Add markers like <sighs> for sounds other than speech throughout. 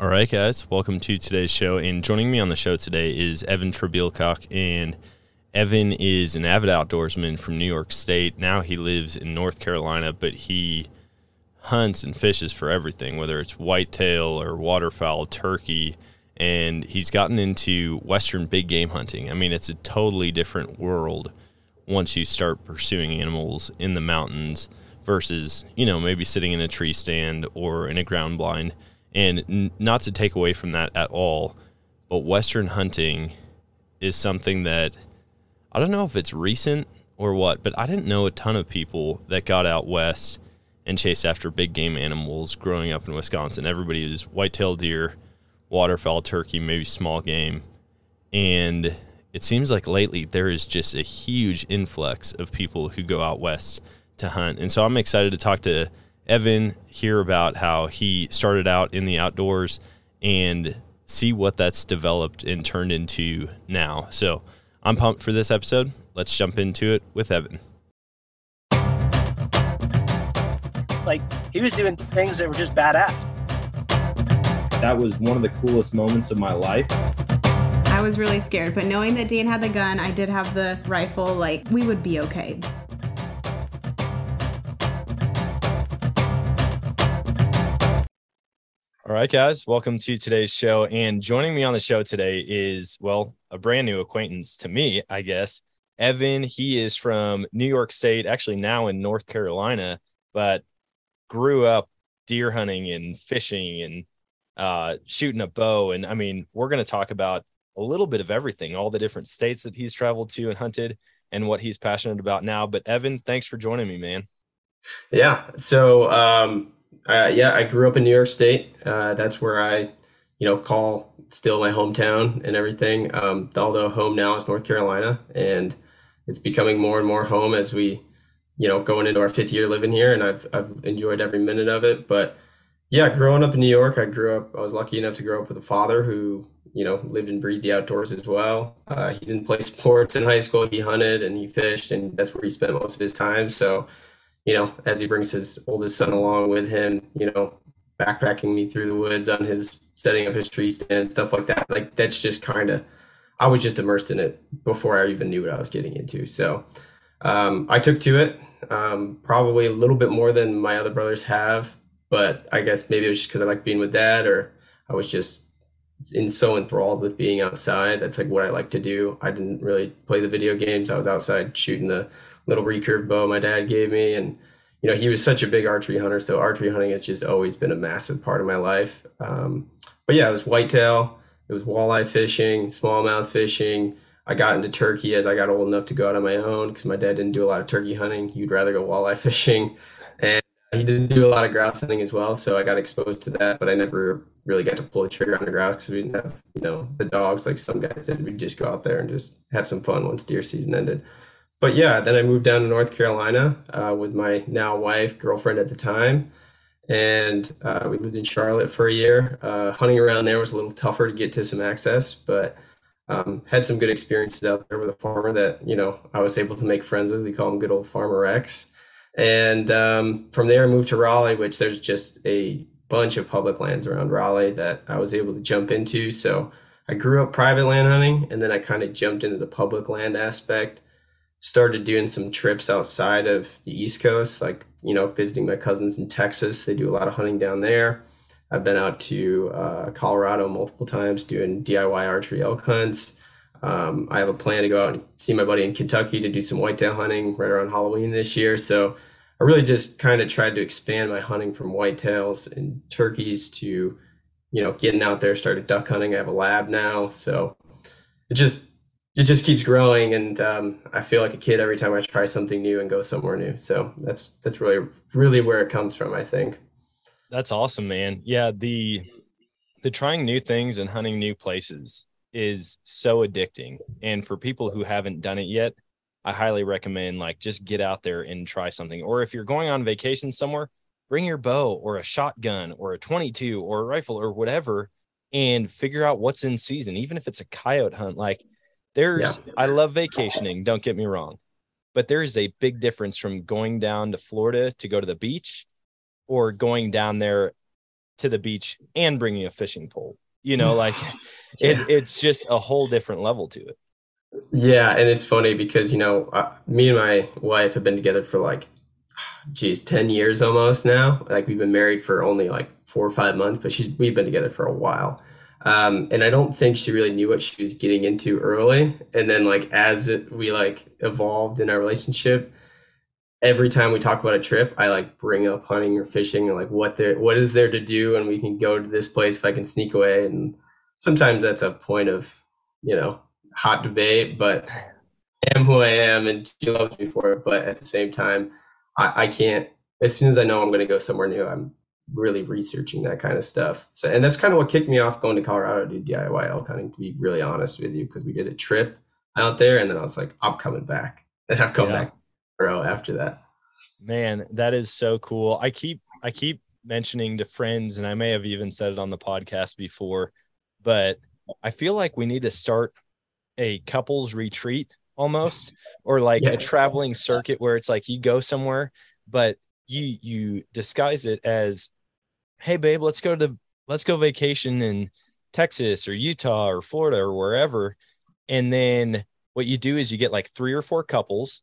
All right, guys, welcome to today's show. And joining me on the show today is Evan Trebilcock. And Evan is an avid outdoorsman from New York State. Now he lives in North Carolina, but he hunts and fishes for everything, whether it's whitetail or waterfowl, turkey. And he's gotten into Western big game hunting. I mean, it's a totally different world once you start pursuing animals in the mountains versus, you know, maybe sitting in a tree stand or in a ground blind and n- not to take away from that at all, but Western hunting is something that I don't know if it's recent or what, but I didn't know a ton of people that got out west and chased after big game animals growing up in Wisconsin. Everybody was whitetail deer, waterfowl, turkey, maybe small game. And it seems like lately there is just a huge influx of people who go out west to hunt. And so I'm excited to talk to Evan, hear about how he started out in the outdoors and see what that's developed and turned into now. So I'm pumped for this episode. Let's jump into it with Evan. Like he was doing things that were just badass. That was one of the coolest moments of my life. I was really scared, but knowing that Dan had the gun, I did have the rifle, like we would be okay. All right, guys, welcome to today's show. And joining me on the show today is, well, a brand new acquaintance to me, I guess. Evan, he is from New York State, actually now in North Carolina, but grew up deer hunting and fishing and uh, shooting a bow. And I mean, we're going to talk about a little bit of everything, all the different states that he's traveled to and hunted and what he's passionate about now. But Evan, thanks for joining me, man. Yeah. So, um, uh, yeah, I grew up in New York State. Uh, that's where I, you know, call still my hometown and everything. Um, although home now is North Carolina, and it's becoming more and more home as we, you know, going into our fifth year living here, and I've I've enjoyed every minute of it. But yeah, growing up in New York, I grew up. I was lucky enough to grow up with a father who, you know, lived and breathed the outdoors as well. Uh, he didn't play <laughs> sports in high school. He hunted and he fished, and that's where he spent most of his time. So you know, as he brings his oldest son along with him, you know, backpacking me through the woods on his setting up his tree stand, stuff like that. Like that's just kind of, I was just immersed in it before I even knew what I was getting into. So um, I took to it um, probably a little bit more than my other brothers have, but I guess maybe it was just because I like being with dad, or I was just in so enthralled with being outside. That's like what I like to do. I didn't really play the video games. I was outside shooting the little recurve bow my dad gave me. And, you know, he was such a big archery hunter. So archery hunting has just always been a massive part of my life. Um, but yeah, it was whitetail, it was walleye fishing, smallmouth fishing. I got into turkey as I got old enough to go out on my own because my dad didn't do a lot of turkey hunting. He'd rather go walleye <laughs> fishing. And he didn't do a lot of grouse hunting as well. So I got exposed to that, but I never really got to pull the trigger on the grouse because we didn't have, you know, the dogs like some guys did. We'd just go out there and just have some fun once deer season ended but yeah, then I moved down to North Carolina uh, with my now wife, girlfriend at the time, and uh, we lived in Charlotte for a year. Uh, hunting around there was a little tougher to get to some access, but um, had some good experiences out there with a farmer that you know I was able to make friends with. We call him good old Farmer X. And um, from there, I moved to Raleigh, which there's just a bunch of public lands around Raleigh that I was able to jump into. So I grew up private land hunting, and then I kind of jumped into the public land aspect started doing some trips outside of the East Coast, like, you know, visiting my cousins in Texas. They do a lot of hunting down there. I've been out to uh, Colorado multiple times doing DIY archery elk hunts. Um, I have a plan to go out and see my buddy in Kentucky to do some whitetail hunting right around Halloween this year. So I really just kind of tried to expand my hunting from whitetails and turkeys to, you know, getting out there, started duck hunting. I have a lab now. So it just it just keeps growing and um, i feel like a kid every time i try something new and go somewhere new so that's that's really really where it comes from i think That's awesome, man. Yeah, the the trying new things and hunting new places is so addicting. And for people who haven't done it yet, I highly recommend like just get out there and try something. Or if you're going on vacation somewhere, bring your bow or a shotgun or a 22 or a rifle or whatever and figure out what's in season, even if it's a coyote hunt. Like there's, Yeah. I love vacationing, don't get me wrong, but there is a big difference from going down to Florida to go to the beach or going down there to the beach and bringing a fishing pole. You know, like <laughs> <laughs> it, it's just a whole different level to it. Yeah, and it's funny because you know, uh, me and my wife have been together for like, <sighs> geez, ten years almost now. Like we've been married for only like four or five months, but she's we've been together for a while. Um, and I don't think she really knew what she was getting into early. And then like as it, we like evolved in our relationship, every time we talk about a trip, I like bring up hunting or fishing and like what there what is there to do, and we can go to this place if I can sneak away. And sometimes that's a point of you know hot debate, but I am who I am, and she loves me for it. But at the same time, I, I can't. As soon as I know I'm going to go somewhere new, I'm really researching that kind of stuff. So, and that's kind of what kicked me off going to Colorado to do DIY elk hunting. To be really honest with you, because we did a trip out there, and then I was like, I'm coming back, <laughs> and I've come Yeah. back, bro. After that, Man, that is so cool. I keep I keep mentioning to friends, and I may have even said it on the podcast before, but I feel like we need to start a couples retreat almost, or like Yeah. a traveling circuit where it's like you go somewhere, but you you disguise it as, hey babe, let's go to let's go vacation in Texas or Utah or Florida or wherever. And then what you do is you get like three or four couples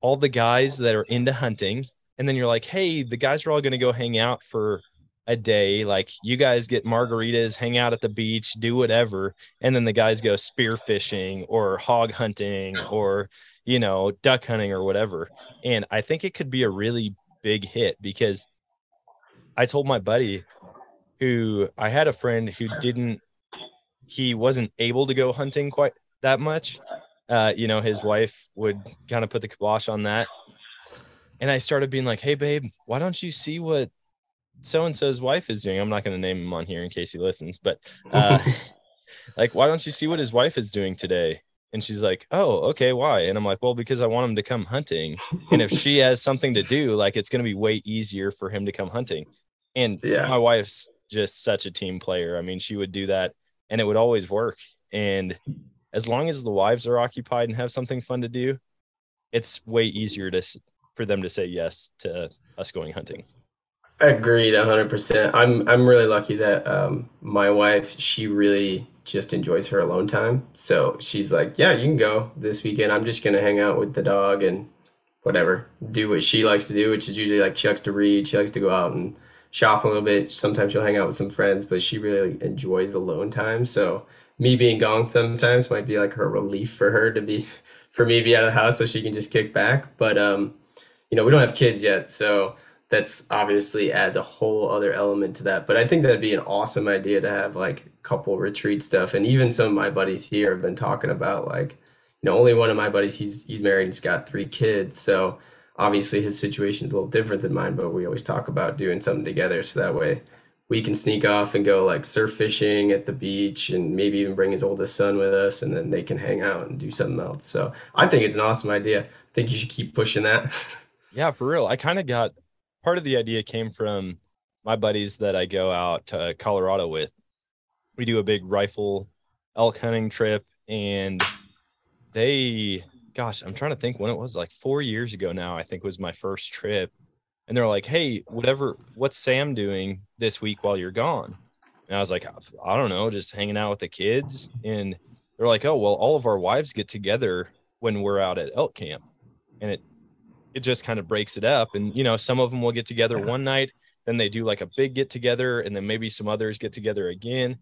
all the guys that are into hunting. And then you're like hey the guys are all going to go hang out for a day. Like you guys get margaritas hang out at the beach do whatever. And then the guys go spear fishing or hog hunting or you know duck hunting or whatever. And i think it could be a really big hit because i told my buddy who i had a friend who didn't he wasn't able to go hunting quite that much uh, you know, his wife would kind of put the kibosh on that. And I started being like, hey, babe, why don't you see what so and so's wife is doing? I'm not going to name him on here in case he listens, but uh, <laughs> like, why don't you see what his wife is doing today? And she's like, oh, okay, why? And I'm like, well, because I want him to come hunting. And if she has something to do, like, it's going to be way easier for him to come hunting. And Yeah. my wife's just such a team player. I mean, she would do that and it would always work. And as long as the wives are occupied and have something fun to do, it's way easier to for them to say yes to us going hunting. Agreed, hundred percent. I'm I'm really lucky that um, my wife she really just enjoys her alone time. So she's like, yeah, you can go this weekend. I'm just gonna hang out with the dog and whatever, do what she likes to do, which is usually like she likes to read. She likes to go out and shop a little bit. Sometimes she'll hang out with some friends, but she really enjoys alone time. So me being gone sometimes might be like her relief for her to be <laughs> for me to be out of the house so she can just kick back. But um, you know, we don't have kids yet, so that's obviously adds a whole other element to that. But I think that'd be an awesome idea to have like couple retreat stuff. And even some of my buddies here have been talking about like, you know, only one of my buddies he's he's married and he's got three kids. So obviously his situation is a little different than mine, but we always talk about doing something together so that way we can sneak off and go like surf fishing at the beach and maybe even bring his oldest son with us and then they can hang out and do something else. So I think it's an awesome idea. I think you should keep pushing that. <laughs> Yeah, for real. I kind of got part of the idea came from my buddies that I go out to Colorado with. We do a big rifle elk hunting trip and they gosh, I'm trying to think when it was like 4 years ago now, I think was my first trip. And they're like, "Hey, whatever what's Sam doing this week while you're gone?" And I was like, "I don't know, just hanging out with the kids." And they're like, "Oh, well, all of our wives get together when we're out at elk camp." And it it just kind of breaks it up. And you know, some of them will get together one night, then they do like a big get together, and then maybe some others get together again.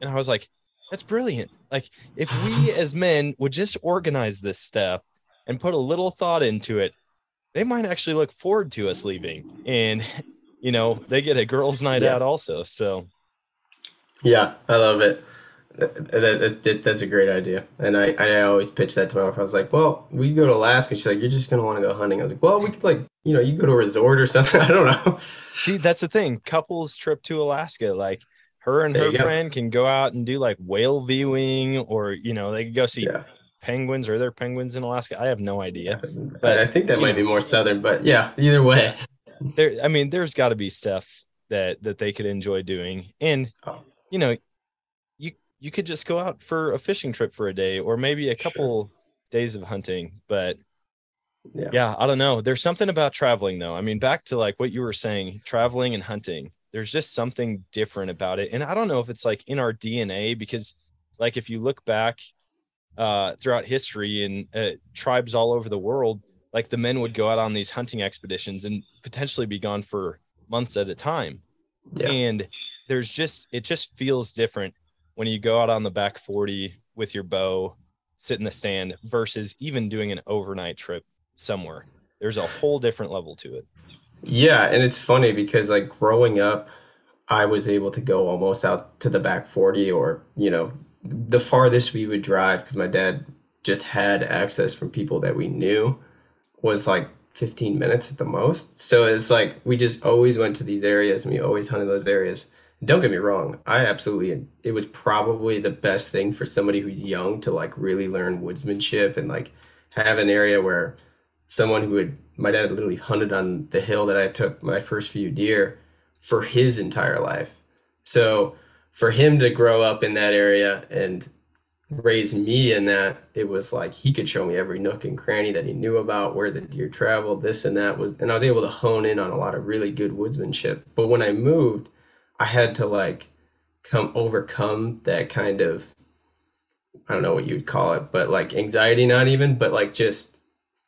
And I was like, that's brilliant. Like, if we <laughs> as men would just organize this stuff and put a little thought into it, they might actually look forward to us leaving. And <laughs> you know, they get a girls' night Yeah. out also. So Yeah, I love it. That, that, that- that's a great idea, and I, I always pitch that to my wife. I was like, "Well, we go to Alaska." She's like, "You're just gonna want to go hunting." I was like, "Well, we could like, you know, you go to a resort or something." <laughs> I don't know. See, that's the thing. Couples trip to Alaska, like her and There her you go. friend can go out and do like whale viewing, or you know, they could go see Yeah, penguins. Are there penguins in Alaska? I have no idea. but I think that might be more southern. But yeah, either way. <laughs> There, I mean, there's got to be stuff that that they could enjoy doing, and Oh. you know, you you could just go out for a fishing trip for a day, or maybe a Sure. couple days of hunting. But Yeah. yeah, I don't know. There's something about traveling, though. I mean, back to like what you were saying, traveling and hunting. There's just something different about it, and I don't know if it's like in our DNA because, like, if you look back uh, throughout history and uh, tribes all over the world, like the men would go out on these hunting expeditions and potentially be gone for months at a time. Yeah. And there's just it just feels different when you go out on the back 40 with your bow, sit in the stand versus even doing an overnight trip somewhere. There's a whole different level to it. Yeah, and it's funny because like growing up, I was able to go almost out to the back 40 or, you know, the farthest we would drive because my dad just had access from people that we knew was like 15 minutes at the most. So it's like we just always went to these areas and we always hunted those areas. Don't get me wrong, I absolutely it was probably the best thing for somebody who's young to like really learn woodsmanship and like have an area where someone who had my dad literally hunted on the hill that I took my first few deer for his entire life. So for him to grow up in that area and raise me in that, it was like he could show me every nook and cranny that he knew about where the deer traveled, this and that was, and I was able to hone in on a lot of really good woodsmanship. But when I moved, I had to like come overcome that kind of I don't know what you'd call it, but like anxiety, not even, but like just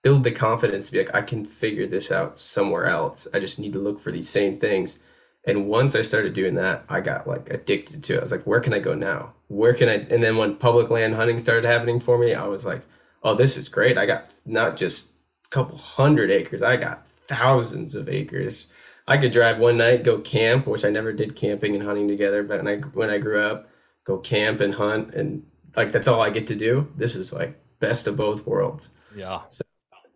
build the confidence to be like, I can figure this out somewhere else. I just need to look for these same things. And once I started doing that, I got like addicted to it. I was like, where can I go now? Where can I? And then when public land hunting started happening for me, I was like, oh, this is great. I got not just a couple hundred acres, I got thousands of acres. I could drive one night, go camp, which I never did camping and hunting together. But when I, when I grew up, go camp and hunt, and like that's all I get to do. This is like best of both worlds. Yeah.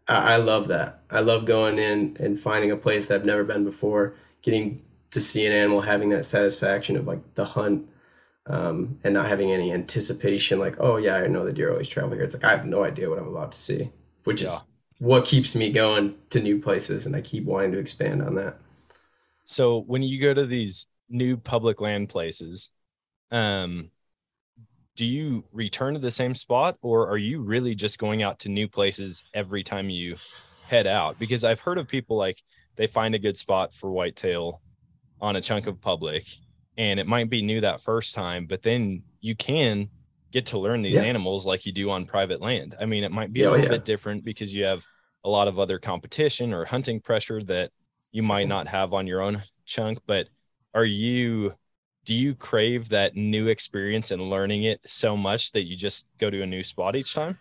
I, I love that. I love going in and finding a place that I've never been before, getting to see an animal, having that satisfaction of like the hunt, um, and not having any anticipation. Like, oh yeah, I know the deer always travel here. It's like I have no idea what I'm about to see, which Yeah. is what keeps me going to new places, and I keep wanting to expand on that. So when you go to these new public land places, um, do you return to the same spot or are you really just going out to new places every time you head out? Because I've heard of people like they find a good spot for whitetail on a chunk of public and it might be new that first time, but then you can get to learn these Yeah. animals like you do on private land. I mean, it might be Yeah, a oh, little yeah. bit different because you have a lot of other competition or hunting pressure that you might mm-hmm. not have on your own chunk, but are you do you crave that new experience and learning it so much that you just go to a new spot each time?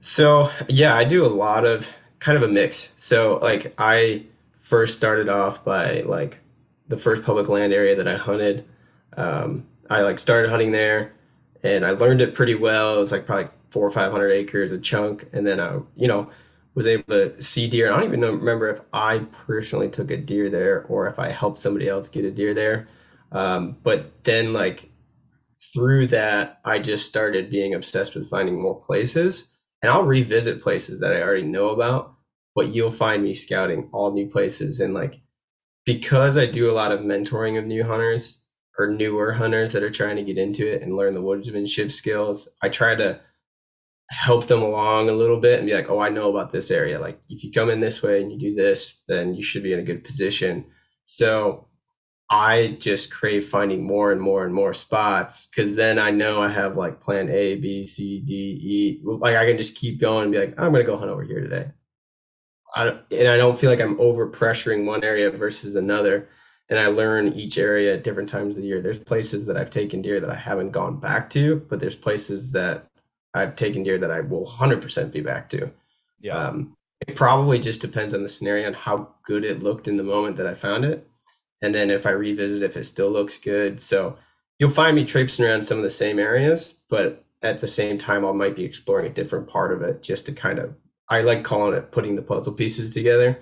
So yeah, I do a lot of kind of a mix. So like I first started off by like the first public land area that I hunted. Um, I like started hunting there, and I learned it pretty well. It was like probably four or five hundred acres a chunk, and then I you know was able to see deer. I don't even know, remember if I personally took a deer there or if I helped somebody else get a deer there. Um, but then like through that, I just started being obsessed with finding more places. And I'll revisit places that I already know about, but you'll find me scouting all new places. And like, because I do a lot of mentoring of new hunters or newer hunters that are trying to get into it and learn the woodsmanship skills, I try to help them along a little bit and be like, oh, I know about this area. Like, if you come in this way and you do this, then you should be in a good position. So, I just crave finding more and more and more spots because then I know I have like plan A, B, C, D, E. Like I can just keep going and be like, I'm gonna go hunt over here today. I don't, and I don't feel like I'm over pressuring one area versus another. And I learn each area at different times of the year. There's places that I've taken deer that I haven't gone back to, but there's places that I've taken deer that I will 100% be back to. Yeah. Um, it probably just depends on the scenario and how good it looked in the moment that I found it. And then if I revisit, if it still looks good. So you'll find me traipsing around some of the same areas, but at the same time, I might be exploring a different part of it just to kind of, I like calling it putting the puzzle pieces together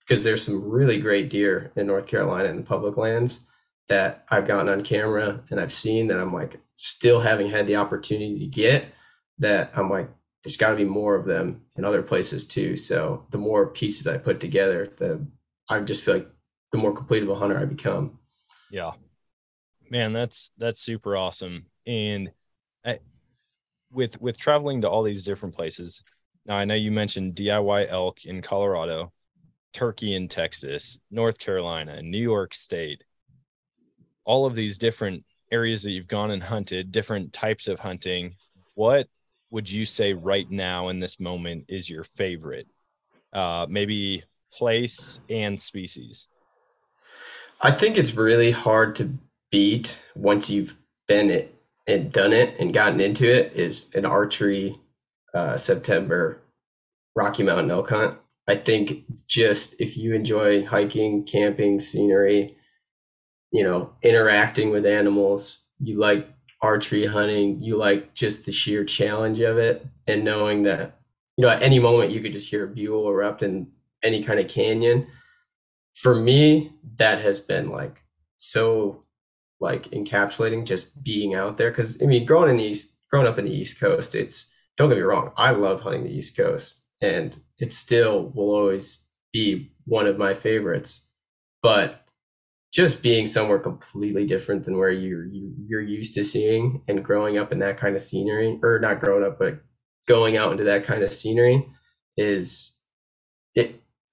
because there's some really great deer in North Carolina in the public lands that I've gotten on camera and I've seen that I'm like still having had the opportunity to get that I'm like, there's got to be more of them in other places too. So the more pieces I put together, the I just feel like the more complete of a hunter I become. Yeah. Man, that's that's super awesome. And I, with with traveling to all these different places. Now I know you mentioned DIY elk in Colorado, turkey in Texas, North Carolina, New York State. All of these different areas that you've gone and hunted, different types of hunting. What would you say right now in this moment is your favorite? Uh, maybe place and species. I think it's really hard to beat once you've been it and done it and gotten into it is an archery uh, September Rocky Mountain elk hunt. I think just if you enjoy hiking, camping, scenery, you know, interacting with animals, you like archery hunting, you like just the sheer challenge of it and knowing that, you know, at any moment you could just hear a bugle erupt in any kind of canyon. For me, that has been like so like encapsulating just being out there. Cause I mean, growing in the East, growing up in the East Coast, it's don't get me wrong, I love hunting the East Coast and it still will always be one of my favorites. But just being somewhere completely different than where you're you're used to seeing and growing up in that kind of scenery, or not growing up, but going out into that kind of scenery is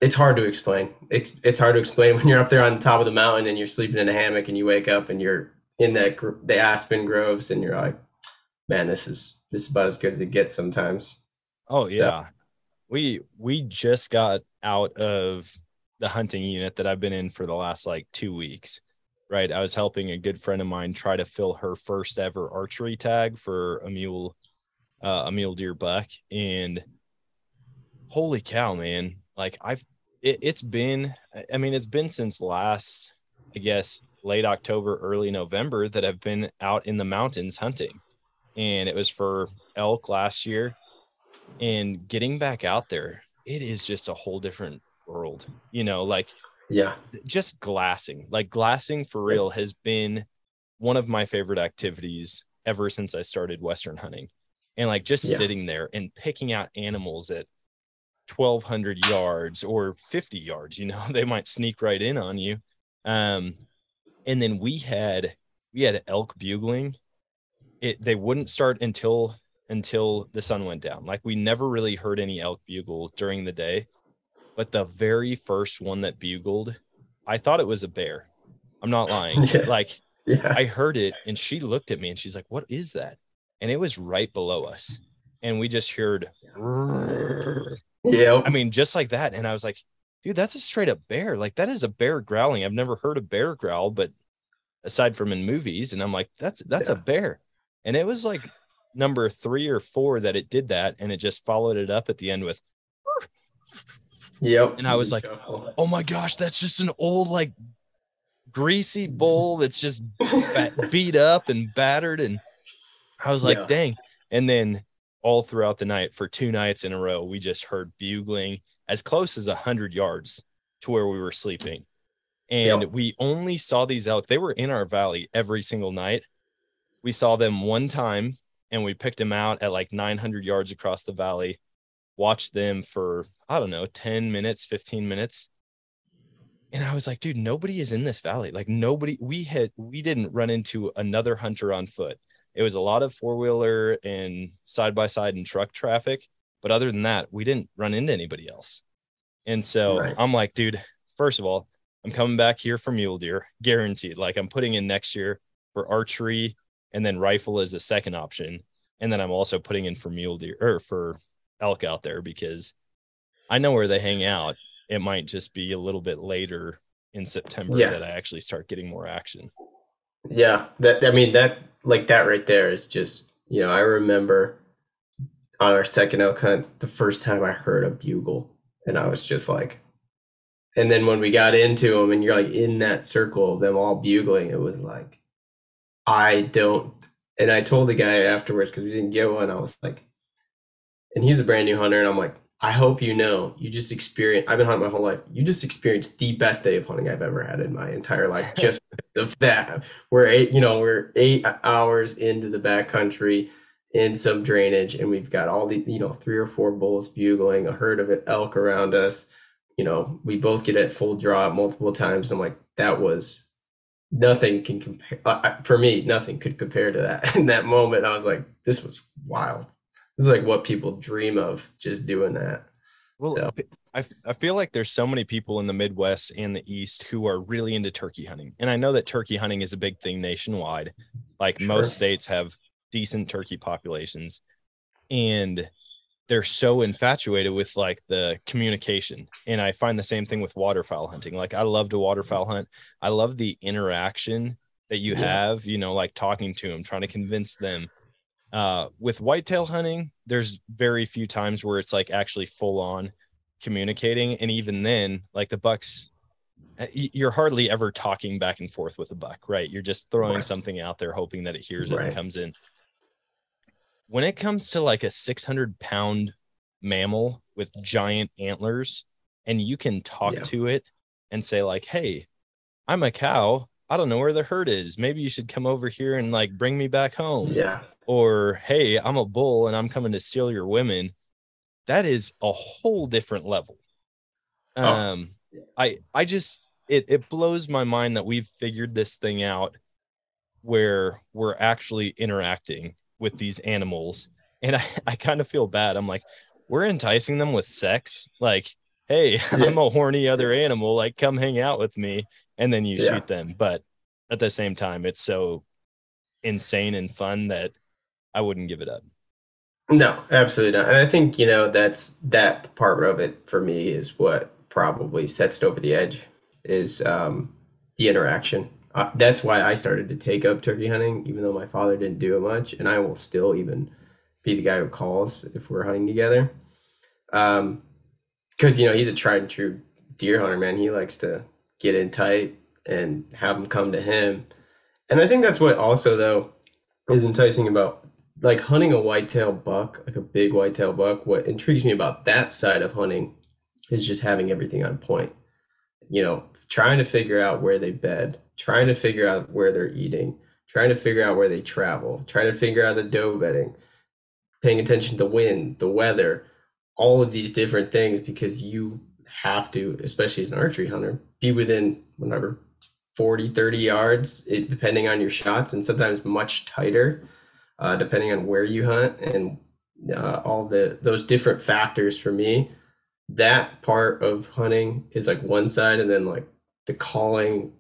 it's hard to explain. It's it's hard to explain <laughs> when you're up there on the top of the mountain and you're sleeping in a hammock and you wake up and you're in that the aspen groves and you're like, man, this is this is about as good as it gets sometimes. Oh so. yeah, we we just got out of the hunting unit that I've been in for the last like two weeks. Right, I was helping a good friend of mine try to fill her first ever archery tag for a mule, uh, a mule deer buck, and holy cow, man! Like I've it, it's been i mean it's been since last i guess late october early november that i've been out in the mountains hunting. And it was for elk last year. And getting back out there it is just a whole different world you know like yeah. just glassing like glassing for real has been one of my favorite activities ever since i started western hunting. And like just yeah. sitting there and picking out animals at 1200 yards or 50 yards you know <laughs> they might sneak right in on you. Um and then we had we had elk bugling. It they wouldn't start until until the sun went down. Like we never really heard any elk bugle during the day but the very first one that bugled i thought it was a bear. I'm not lying. <laughs> Yeah. like yeah. i heard it and she looked at me and she's like what is that? And it was right below us. And we just heard yeah. I mean, just like that. And I was like, dude, that's a straight up bear. Like that is a bear growling. I've never heard a bear growl, but aside from in movies, and I'm like, that's that's yeah. a bear. And it was like number three or four that it did that, and it just followed it up at the end with Yep. And I was like, oh my gosh, that's just an old like greasy bull that's just <laughs> beat up and battered. And I was like, yeah. dang. And then all throughout the night for two nights in a row. We just heard bugling as close as 100 yards to where we were sleeping. And yep. we only saw these elk. They were in our valley every single night. We saw them one time and we picked them out at like 900 yards across the valley, watched them for, I don't know, 10 minutes, 15 minutes. And I was like, dude, nobody is in this valley. Like, nobody, we had, we didn't run into another hunter on foot it was a lot of four wheeler and side by side and truck traffic. But other than that, we didn't run into anybody else. And so right. I'm like, dude, first of all, I'm coming back here for mule deer, guaranteed. Like I'm putting in next year for archery and then rifle as a second option. And then I'm also putting in for mule deer or for elk out there because I know where they hang out. It might just be a little bit later in September yeah. that I actually start getting more action. Yeah, that I mean that like that right there is just you know I remember on our second elk hunt the first time I heard a bugle and I was just like, and then when we got into them and you're like in that circle of them all bugling, it was like, I don't. And I told the guy afterwards because we didn't get one. I was like, and he's a brand new hunter, and I'm like, I hope you know you just experienced. I've been hunting my whole life. You just experienced the best day of hunting I've ever had in my entire life, <laughs> just of that. We're eight, you know, we're eight hours into the backcountry in some drainage, and we've got all the, you know, three or four bulls bugling, a herd of elk around us. You know, we both get at full draw multiple times. I'm like, that was nothing can compare. Uh, for me, nothing could compare to that. <laughs> In that moment, I was like, this was wild. It's like what people dream of just doing that. Well, so. I, I feel like there's so many people in the Midwest and the East who are really into turkey hunting. And I know that turkey hunting is a big thing nationwide. Like sure. most states have decent turkey populations. And they're so infatuated with like the communication. And I find the same thing with waterfowl hunting. Like I love to waterfowl hunt. I love the interaction that you yeah. have, you know, like talking to them, trying to convince them uh, with whitetail hunting, there's very few times where it's like actually full on communicating. And even then, like the bucks, uh, you're hardly ever talking back and forth with a buck, right? You're just throwing right. something out there, hoping that it hears it and comes in. When it comes to like a 600 pound mammal with giant antlers, and you can talk yeah. to it and say, like, hey, I'm a cow I don't know where the herd is. Maybe you should come over here and like bring me back home. Yeah. Or hey, I'm a bull and I'm coming to steal your women. That is a whole different level. Oh. Um I I just it it blows my mind that we've figured this thing out where we're actually interacting with these animals. And I, I kind of feel bad. I'm like, we're enticing them with sex. Like, hey, <laughs> yeah. I'm a horny other animal. Like, come hang out with me and then you yeah. shoot them. But at the same time, it's so insane and fun that I wouldn't give it up. No, absolutely not. And I think, you know, that's that part of it for me is what probably sets it over the edge is um, the interaction. Uh, that's why I started to take up turkey hunting, even though my father didn't do it much. And I will still even be the guy who calls if we're hunting together. Um, because, you know, he's a tried and true deer hunter, man. He likes to get in tight and have them come to him. And I think that's what also though is enticing about like hunting a whitetail buck, like a big whitetail buck. What intrigues me about that side of hunting is just having everything on point. You know, trying to figure out where they bed, trying to figure out where they're eating, trying to figure out where they travel, trying to figure out the doe bedding, paying attention to wind, the weather, all of these different things because you have to, especially as an archery hunter, be within whatever 40, 30 yards, it, depending on your shots, and sometimes much tighter, uh, depending on where you hunt and uh, all the those different factors for me. That part of hunting is like one side, and then like the calling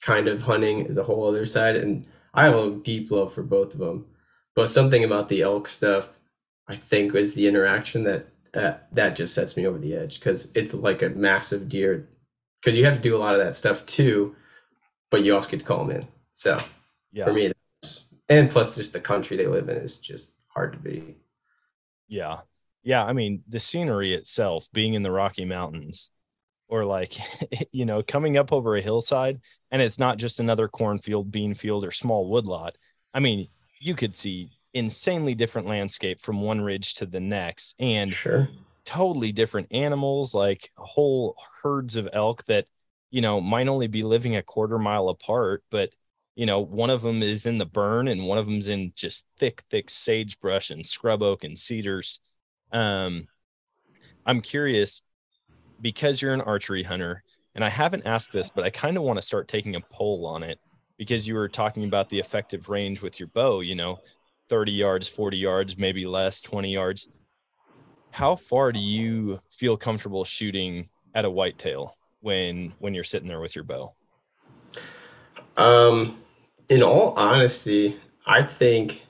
kind of hunting is a whole other side. And I have a deep love for both of them. But something about the elk stuff, I think, is the interaction that uh, that just sets me over the edge because it's like a massive deer. Because you have to do a lot of that stuff too, but you also get to call them in. So yeah. for me, and plus just the country they live in is just hard to be. Yeah, yeah. I mean, the scenery itself, being in the Rocky Mountains, or like <laughs> you know coming up over a hillside, and it's not just another cornfield, bean field, or small woodlot. I mean, you could see insanely different landscape from one ridge to the next and sure. totally different animals like whole herds of elk that you know might only be living a quarter mile apart but you know one of them is in the burn and one of them's in just thick thick sagebrush and scrub oak and cedars um i'm curious because you're an archery hunter and i haven't asked this but i kind of want to start taking a poll on it because you were talking about the effective range with your bow you know 30 yards, 40 yards, maybe less, 20 yards. How far do you feel comfortable shooting at a whitetail when when you're sitting there with your bow? Um in all honesty, I think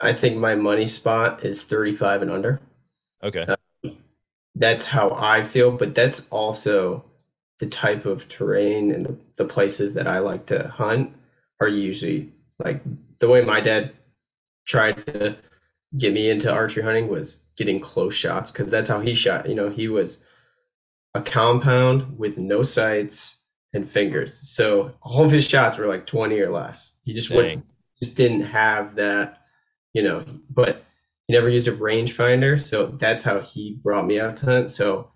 I think my money spot is 35 and under. Okay. Uh, that's how I feel, but that's also the type of terrain and the, the places that I like to hunt are usually like the way my dad tried to get me into archery hunting was getting close shots because that's how he shot. You know, he was a compound with no sights and fingers. So all of his shots were like 20 or less. He just wouldn't, just didn't have that, you know, but he never used a rangefinder. So that's how he brought me out to hunt. So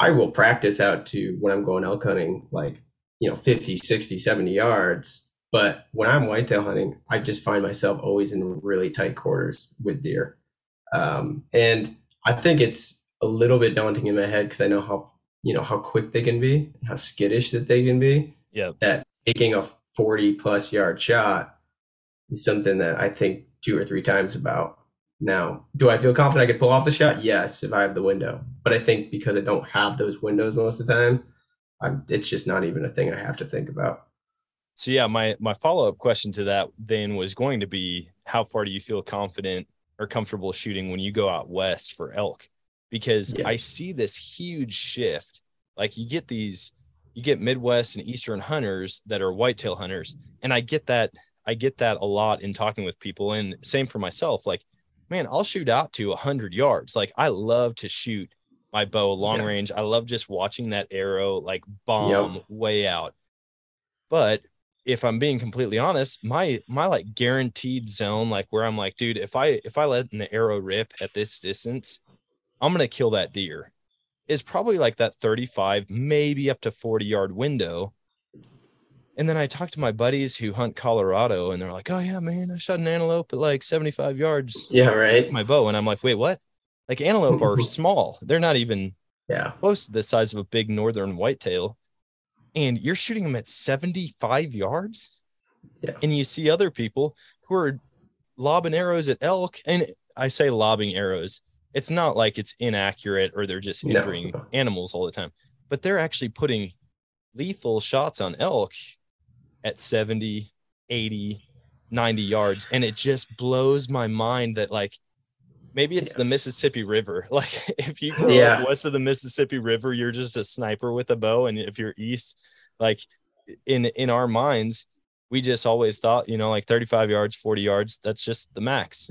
I will practice out to when I'm going elk hunting, like, you know, 50, 60, 70 yards. But when I'm whitetail hunting, I just find myself always in really tight quarters with deer. Um, and I think it's a little bit daunting in my head because I know how you know how quick they can be, how skittish that they can be. Yeah. That taking a 40 plus yard shot is something that I think two or three times about. Now, do I feel confident I could pull off the shot? Yes, if I have the window. But I think because I don't have those windows most of the time, I'm, it's just not even a thing I have to think about. So yeah, my my follow up question to that then was going to be, how far do you feel confident or comfortable shooting when you go out west for elk? Because Yeah. I see this huge shift. Like you get these, you get Midwest and Eastern hunters that are whitetail hunters, and I get that. I get that a lot in talking with people, and same for myself. Like, man, I'll shoot out to a hundred yards. Like I love to shoot my bow long Yeah. range. I love just watching that arrow like bomb way out. But if I'm being completely honest, my my like guaranteed zone, like where I'm like, dude, if I if I let an arrow rip at this distance, I'm gonna kill that deer, is probably like that 35, maybe up to 40 yard window. And then I talk to my buddies who hunt Colorado, and they're like, "Oh yeah, man, I shot an antelope at like 75 yards Yeah, right. my bow," and I'm like, "Wait, what?" Like antelope are <laughs> small; they're not even Yeah. close to the size of a big northern whitetail and you're shooting them at 75 yards Yeah. and you see other people who are lobbing arrows at elk and i say lobbing arrows it's not like it's inaccurate or they're just injuring no. animals all the time but they're actually putting lethal shots on elk at 70 80 90 yards and it just blows my mind that like maybe it's Yeah. the mississippi river <laughs> like if you grow Yeah. up west of the mississippi river you're just a sniper with a bow and if you're east like in in our minds we just always thought you know like 35 yards 40 yards that's just the max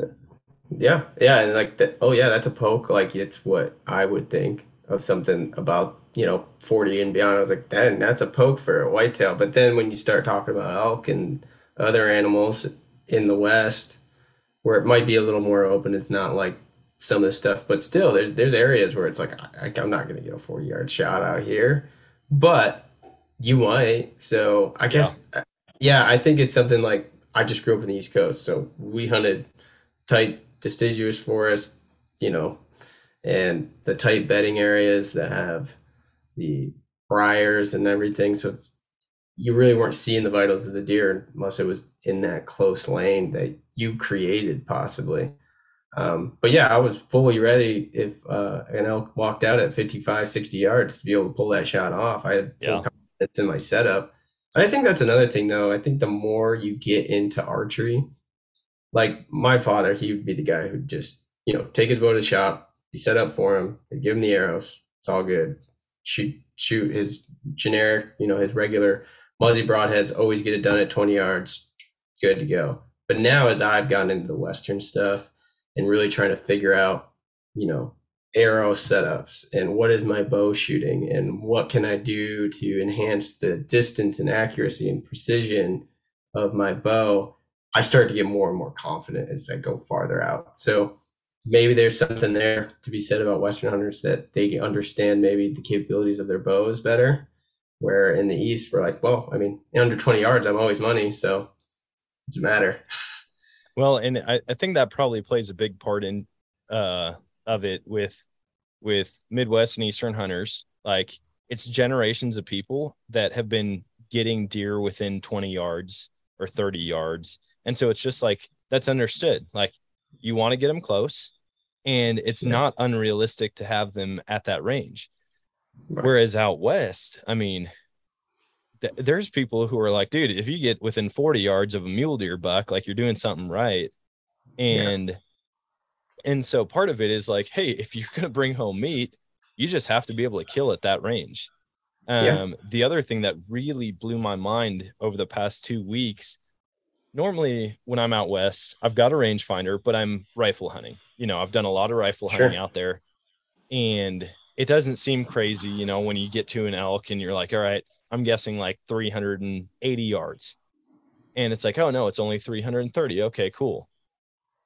Yeah, yeah, and like that. Oh, yeah, that's a poke. Like it's what I would think of something about you know forty and beyond. I was like, then that's a poke for a whitetail. But then when you start talking about elk and other animals in the West, where it might be a little more open, it's not like some of the stuff. But still, there's there's areas where it's like I, I'm not gonna get a forty yard shot out here, but you might. So I guess yeah, I think it's something like I just grew up in the East Coast, so we hunted tight deciduous forest, you know, and the tight bedding areas that have the briars and everything. So it's you really weren't seeing the vitals of the deer unless it was in that close lane that you created possibly. Um, but yeah, I was fully ready if uh, an elk walked out at 55, 60 yards to be able to pull that shot off. I had full Yeah. confidence in my setup. And I think that's another thing though. I think the more you get into archery, like my father, he would be the guy who'd just, you know, take his bow to the shop, be set up for him, give him the arrows. It's all good. Shoot, shoot his generic, you know, his regular muzzy broadheads, always get it done at 20 yards. Good to go. But now, as I've gotten into the Western stuff and really trying to figure out, you know, arrow setups and what is my bow shooting and what can I do to enhance the distance and accuracy and precision of my bow, I start to get more and more confident as I go farther out. So maybe there's something there to be said about Western hunters that they understand maybe the capabilities of their bows better. Where in the East, we're like, well, I mean, under 20 yards, I'm always money. So it doesn't matter. <laughs> well and I, I think that probably plays a big part in uh of it with with midwest and eastern hunters like it's generations of people that have been getting deer within 20 yards or 30 yards and so it's just like that's understood like you want to get them close and it's Yeah. not unrealistic to have them at that range Right. whereas out west i mean th- there's people who are like dude if you get within 40 yards of a mule deer buck like you're doing something right and and so part of it is like hey if you're going to bring home meat you just have to be able to kill at that range um Yeah. the other thing that really blew my mind over the past two weeks normally when i'm out west i've got a rangefinder but i'm rifle hunting you know i've done a lot of rifle Sure. hunting out there and it doesn't seem crazy you know when you get to an elk and you're like all right I'm guessing like 380 yards. And it's like, oh no, it's only 330. Okay, cool.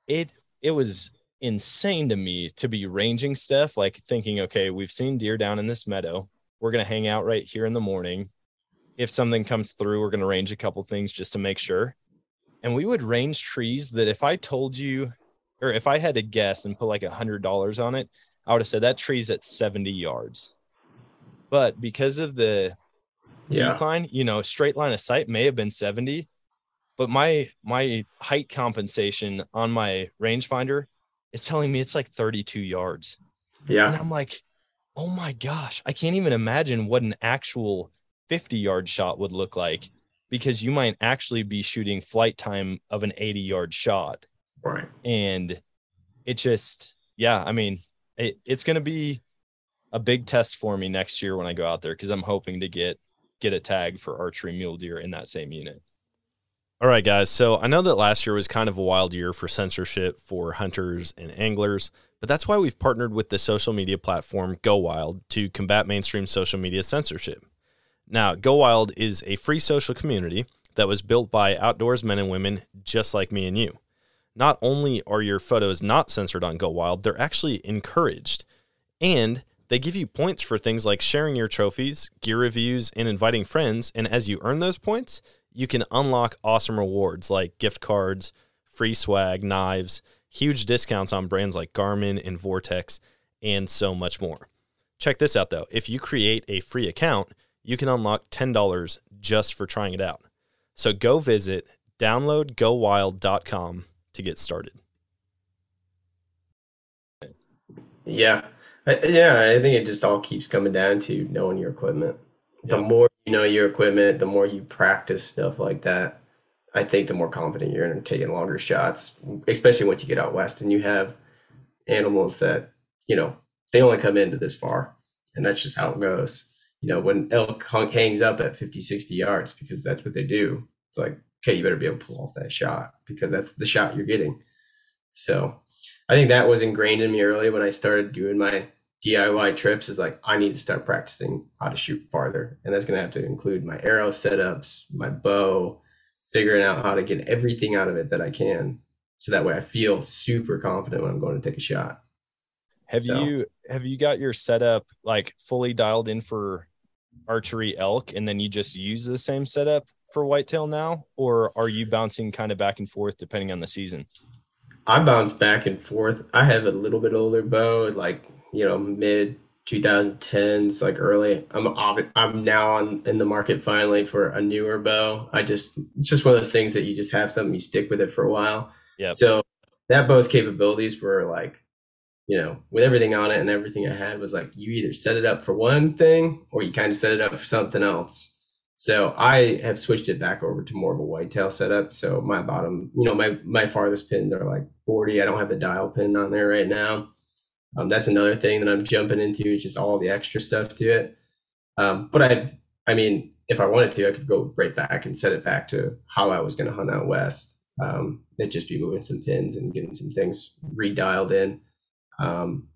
It it was insane to me to be ranging stuff, like thinking, okay, we've seen deer down in this meadow. We're gonna hang out right here in the morning. If something comes through, we're gonna range a couple things just to make sure. And we would range trees that if I told you, or if I had to guess and put like a hundred dollars on it, I would have said that tree's at 70 yards. But because of the Yeah. decline, you know, straight line of sight may have been 70, but my my height compensation on my rangefinder is telling me it's like 32 yards. Yeah. And I'm like, oh my gosh, I can't even imagine what an actual 50 yard shot would look like because you might actually be shooting flight time of an 80 yard shot. Right. And it just, yeah, I mean, it, it's going to be a big test for me next year when I go out there because I'm hoping to get get a tag for archery mule deer in that same unit. All right, guys. So I know that last year was kind of a wild year for censorship for hunters and anglers, but that's why we've partnered with the social media platform Go Wild to combat mainstream social media censorship. Now, Go Wild is a free social community that was built by outdoors men and women just like me and you. Not only are your photos not censored on Go Wild, they're actually encouraged. And they give you points for things like sharing your trophies, gear reviews, and inviting friends. And as you earn those points, you can unlock awesome rewards like gift cards, free swag, knives, huge discounts on brands like Garmin and Vortex, and so much more. Check this out though. If you create a free account, you can unlock $10 just for trying it out. So go visit downloadgowild.com to get started. Yeah. I, yeah, I think it just all keeps coming down to knowing your equipment. The more you know your equipment, the more you practice stuff like that. I think the more confident you're in taking longer shots, especially once you get out west and you have animals that, you know, they only come into this far. And that's just how it goes. You know, when elk hangs up at 50, 60 yards, because that's what they do, it's like, okay, you better be able to pull off that shot because that's the shot you're getting. So I think that was ingrained in me early when I started doing my DIY trips is like I need to start practicing how to shoot farther. And that's gonna have to include my arrow setups, my bow, figuring out how to get everything out of it that I can. So that way I feel super confident when I'm going to take a shot. Have So- you have you got your setup like fully dialed in for archery elk and then you just use the same setup for whitetail now or are you bouncing kind of back and forth depending on the season? I bounce back and forth. I have a little bit older bow, like you know, mid 2010s, like early. I'm obvi- I'm now on in the market finally for a newer bow. I just it's just one of those things that you just have something you stick with it for a while. Yeah. So that bow's capabilities were like, you know, with everything on it and everything I had was like you either set it up for one thing or you kind of set it up for something else. So I have switched it back over to more of a whitetail setup. So my bottom, you know, my my farthest pins are like 40. I don't have the dial pin on there right now. Um, that's another thing that I'm jumping into, is just all the extra stuff to it. Um, but I, I mean, if I wanted to, I could go right back and set it back to how I was going to hunt out west. Um, it'd just be moving some pins and getting some things redialed in. Um,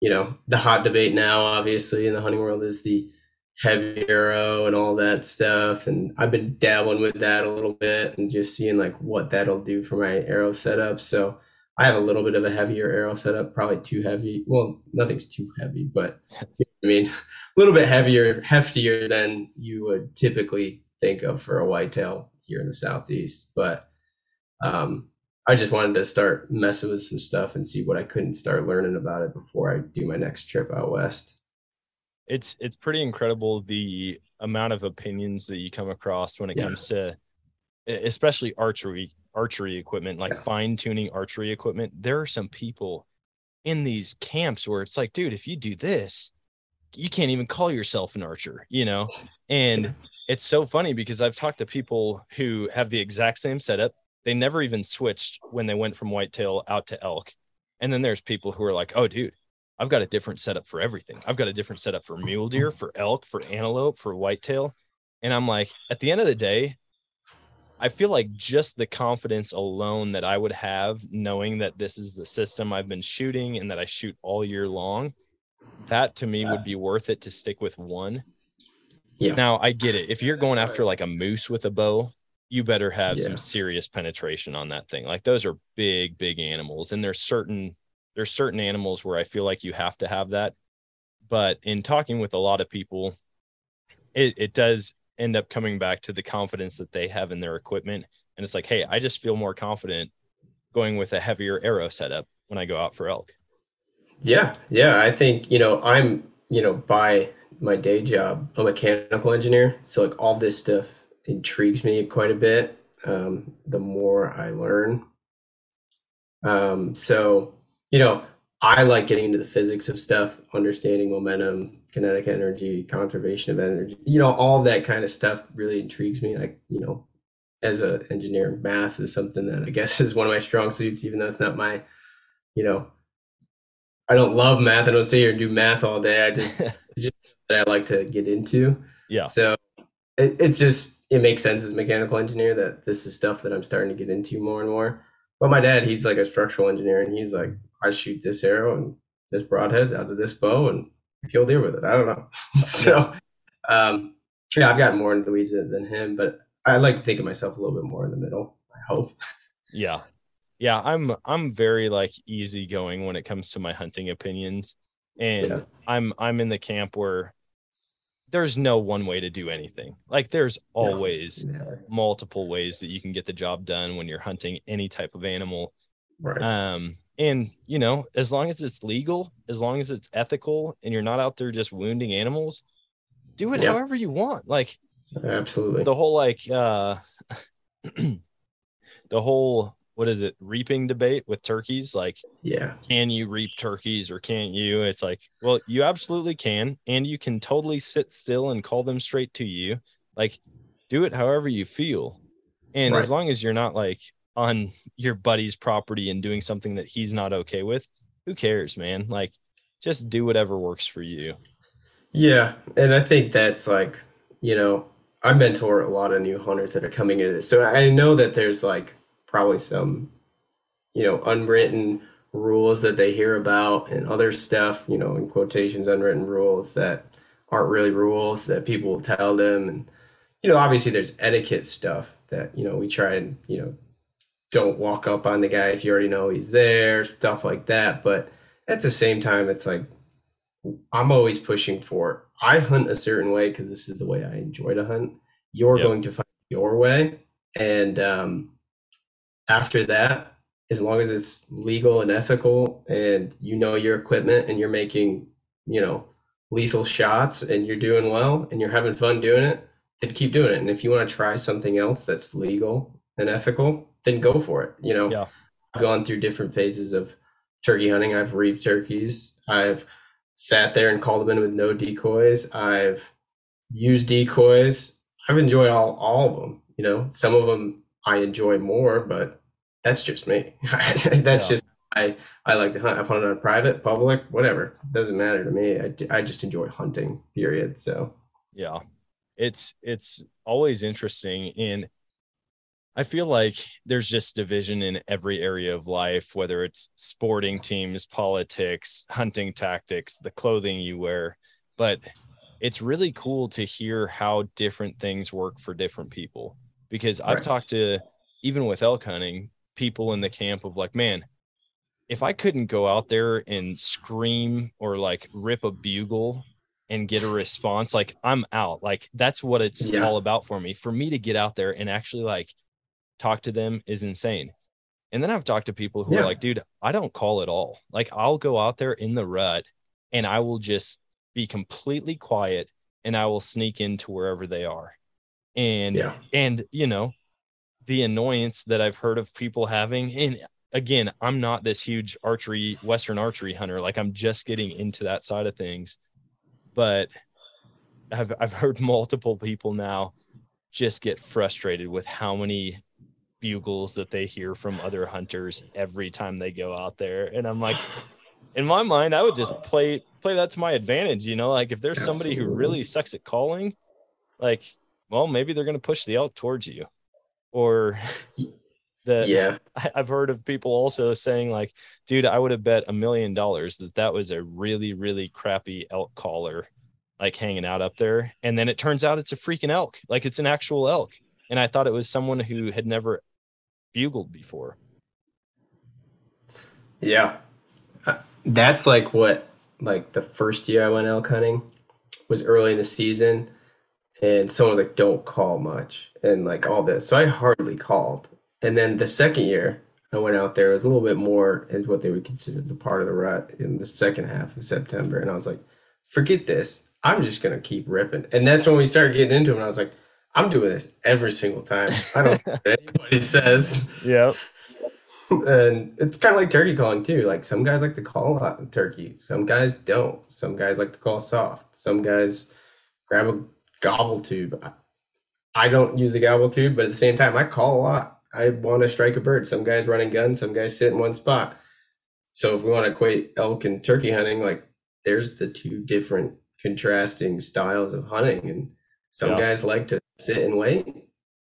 you know, the hot debate now, obviously, in the hunting world is the heavy arrow and all that stuff. And I've been dabbling with that a little bit and just seeing like what that'll do for my arrow setup. So I have a little bit of a heavier arrow setup, probably too heavy. Well, nothing's too heavy, but I mean, <laughs> a little bit heavier, heftier than you would typically think of for a whitetail here in the southeast. But um, I just wanted to start messing with some stuff and see what I couldn't start learning about it before I do my next trip out west. It's it's pretty incredible the amount of opinions that you come across when it Yeah. comes to especially archery archery equipment, like Yeah. fine tuning archery equipment. There are some people in these camps where it's like, dude, if you do this, you can't even call yourself an archer, you know? And it's so funny because I've talked to people who have the exact same setup. They never even switched when they went from whitetail out to elk. And then there's people who are like, oh, dude, I've got a different setup for everything. I've got a different setup for mule <laughs> deer, for elk, for antelope, for whitetail. And I'm like, at the end of the day, I feel like just the confidence alone that I would have knowing that this is the system I've been shooting and that I shoot all year long, that to me would be worth it to stick with one. Yeah. Now I get it. If you're going after like a moose with a bow, you better have Yeah. some serious penetration on that thing. Like those are big, big animals. And there's certain there's certain animals where I feel like you have to have that. But in talking with a lot of people, it, it does end up coming back to the confidence that they have in their equipment. And it's like, hey, I just feel more confident going with a heavier arrow setup when I go out for elk. Yeah, yeah. I think, you know, I'm, you know, by my day job, a mechanical engineer. So like all this stuff intrigues me quite a bit. Um, the more I learn. Um, so, you know, I like getting into the physics of stuff, understanding momentum, kinetic energy, conservation of energy, you know, all that kind of stuff really intrigues me. Like, you know, as an engineer, math is something that I guess <laughs> is one of my strong suits, even though it's not my, you know, I don't love math. I don't sit here and do math all day. I just, <laughs> just that I like to get into. Yeah. So it, it's just, it makes sense as a mechanical engineer that this is stuff that I'm starting to get into more and more. But my dad, he's like a structural engineer and he's like, I shoot this arrow and this broadhead out of this bow and I kill deer with it. I don't know. <laughs> so, um, yeah, I've gotten more into the weeds than him, but I like to think of myself a little bit more in the middle. I hope. Yeah. Yeah, I'm I'm very like easygoing when it comes to my hunting opinions. And Yeah. I'm I'm in the camp where there's no one way to do anything. Like there's always Yeah. multiple ways that you can get the job done when you're hunting any type of animal. Right. Um and you know, as long as it's legal, as long as it's ethical and you're not out there just wounding animals, do it Yeah. however you want. Like Absolutely. the whole like uh <clears throat> the whole what is it reaping debate with turkeys? Like yeah. can you reap turkeys or can't you? It's like well you absolutely can and you can totally sit still and call them straight to you. Like do it however you feel. And as long as you're not like on your buddy's property and doing something that he's not okay with who cares man? Like just do whatever works for you. Yeah, and I think that's like, you know, I mentor a lot of new hunters that are coming into this. So I know that there's like probably some, you know, unwritten rules that they hear about and other stuff, you know, in quotations, unwritten rules that aren't really rules that people will tell them. And, you know, obviously there's etiquette stuff that, you know, we try and, you know, don't walk up on the guy if you already know he's there, stuff like that. But at the same time, it's like, I'm always pushing for I hunt a certain way because this is the way I enjoy to hunt. You're Yep. going to find your way. And um, after that, as long as it's legal and ethical and you know your equipment and you're making, you know, lethal shots and you're doing well and you're having fun doing it, then keep doing it. And if you want to try something else that's legal and ethical, then go for it. You know, Yeah. I've gone through different phases of turkey hunting. I've reaped turkeys. I've sat there and called them in with no decoys. I've used decoys. I've enjoyed all all of them. You know, some of them I enjoy more, but that's just me. <laughs> that's Yeah. just I I like to hunt. I've hunted on private, public, whatever. Doesn't matter to me. I, I just enjoy hunting. Period. So yeah it's it's always interesting and i feel like there's just division in every area of life whether it's sporting teams politics hunting tactics the clothing you wear but it's really cool to hear how different things work for different people because i've Right. talked to even with elk hunting people in the camp of like man if i couldn't go out there and scream or like rip a bugle and get a response like i'm out. Like that's what it's Yeah. all about for me. For me to get out there and actually like talk to them is insane. And then i've talked to people who are like dude i don't call at all. Like i'll go out there in the rut and i will just be completely quiet and i will sneak into wherever they are and Yeah. and you know the annoyance that i've heard of people having and again i'm not this huge archery western archery hunter like i'm just getting into that side of things but I've I've heard multiple people now just get frustrated with how many bugles that they hear from other hunters every time they go out there. And I'm like, in my mind, I would just play play that to my advantage, you know, like if there's somebody who really sucks at calling, like, well, maybe they're gonna push the elk towards you. Or <laughs> that yeah, <laughs> I've heard of people also saying like, dude, I would have bet a million dollars that that was a really, really crappy elk caller like hanging out up there. And then it turns out it's a freaking elk, like it's an actual elk. And I thought it was someone who had never bugled before. Yeah. Uh, That's like what like the first year I went elk hunting was early in the season and someone was like, Don't call much and like all this. So I hardly called. And then the second year I went out there, it was a little bit more is what they would consider the part of the rut in the second half of September. And I was like, forget this. I'm just gonna keep ripping. And that's when we started getting into it. And I was like, I'm doing this every single time. I don't care what anybody says. Yeah. <laughs> And it's kind of like turkey calling too. Like some guys like to call a lot in turkey. Some guys don't. Some guys like to call soft. Some guys grab a gobble tube. I- don't use the gobble tube, but at the same time, I call a lot. I want to strike a bird. Some guys running guns. Some guys sit in one spot. So if we want to equate elk and turkey hunting, like there's the two different contrasting styles of hunting, and some Yeah. guys like to sit and wait,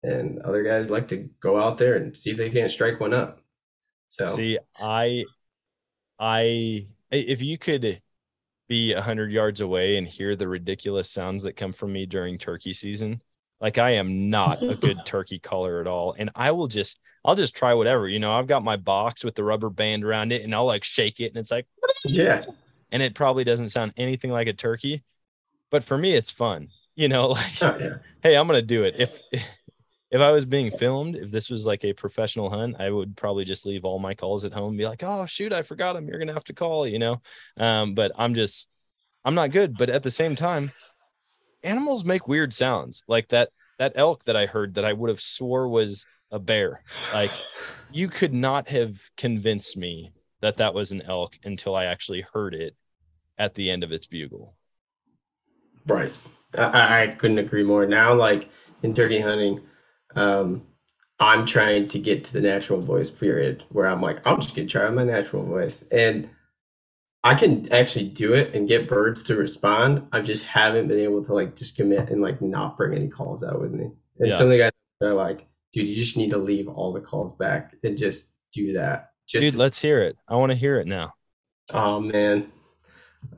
and other guys like to go out there and see if they can't strike one up. So See, I, I, if you could be a hundred yards away and hear the ridiculous sounds that come from me during turkey season, like I am not a good <laughs> turkey caller at all, and I will just, I'll just try whatever. You know, I've got my box with the rubber band around it, and I'll like shake it, and it's like, yeah, and it probably doesn't sound anything like a turkey, but for me, it's fun. You know, <laughs> like oh, yeah. hey, I'm gonna do it. If if I was being filmed, if this was like a professional hunt, I would probably just leave all my calls at home and be like, oh shoot, I forgot them. You're gonna have to call, you know. Um, but I'm just I'm not good. But at the same time, animals make weird sounds. Like that that elk that I heard that I would have swore was a bear. Like you could not have convinced me that that was an elk until I actually heard it at the end of its bugle. Right. I- I, I couldn't agree more. Now, like in turkey hunting, um, I'm trying to get to the natural voice period where I'm like, I'm just gonna try my natural voice, and I can actually do it and get birds to respond. I just haven't been able to like just commit and like not bring any calls out with me. And Yeah. some of the guys are like, dude, you just need to leave all the calls back and just do that. Just Dude, to- let's hear it. I want to hear it now. Oh man,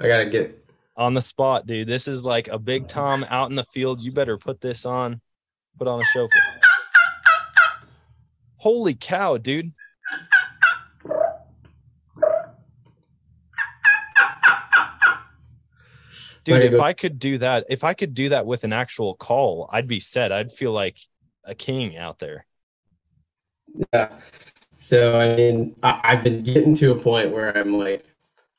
I gotta get on the spot, dude. This is like a big Tom out in the field. You better put this on, put on a show for. Holy cow, dude! Dude, if. I could do that, if I could do that with an actual call, I'd be set. I'd feel like a king out there. Yeah. So I mean, I, I've been getting to a point where I'm like,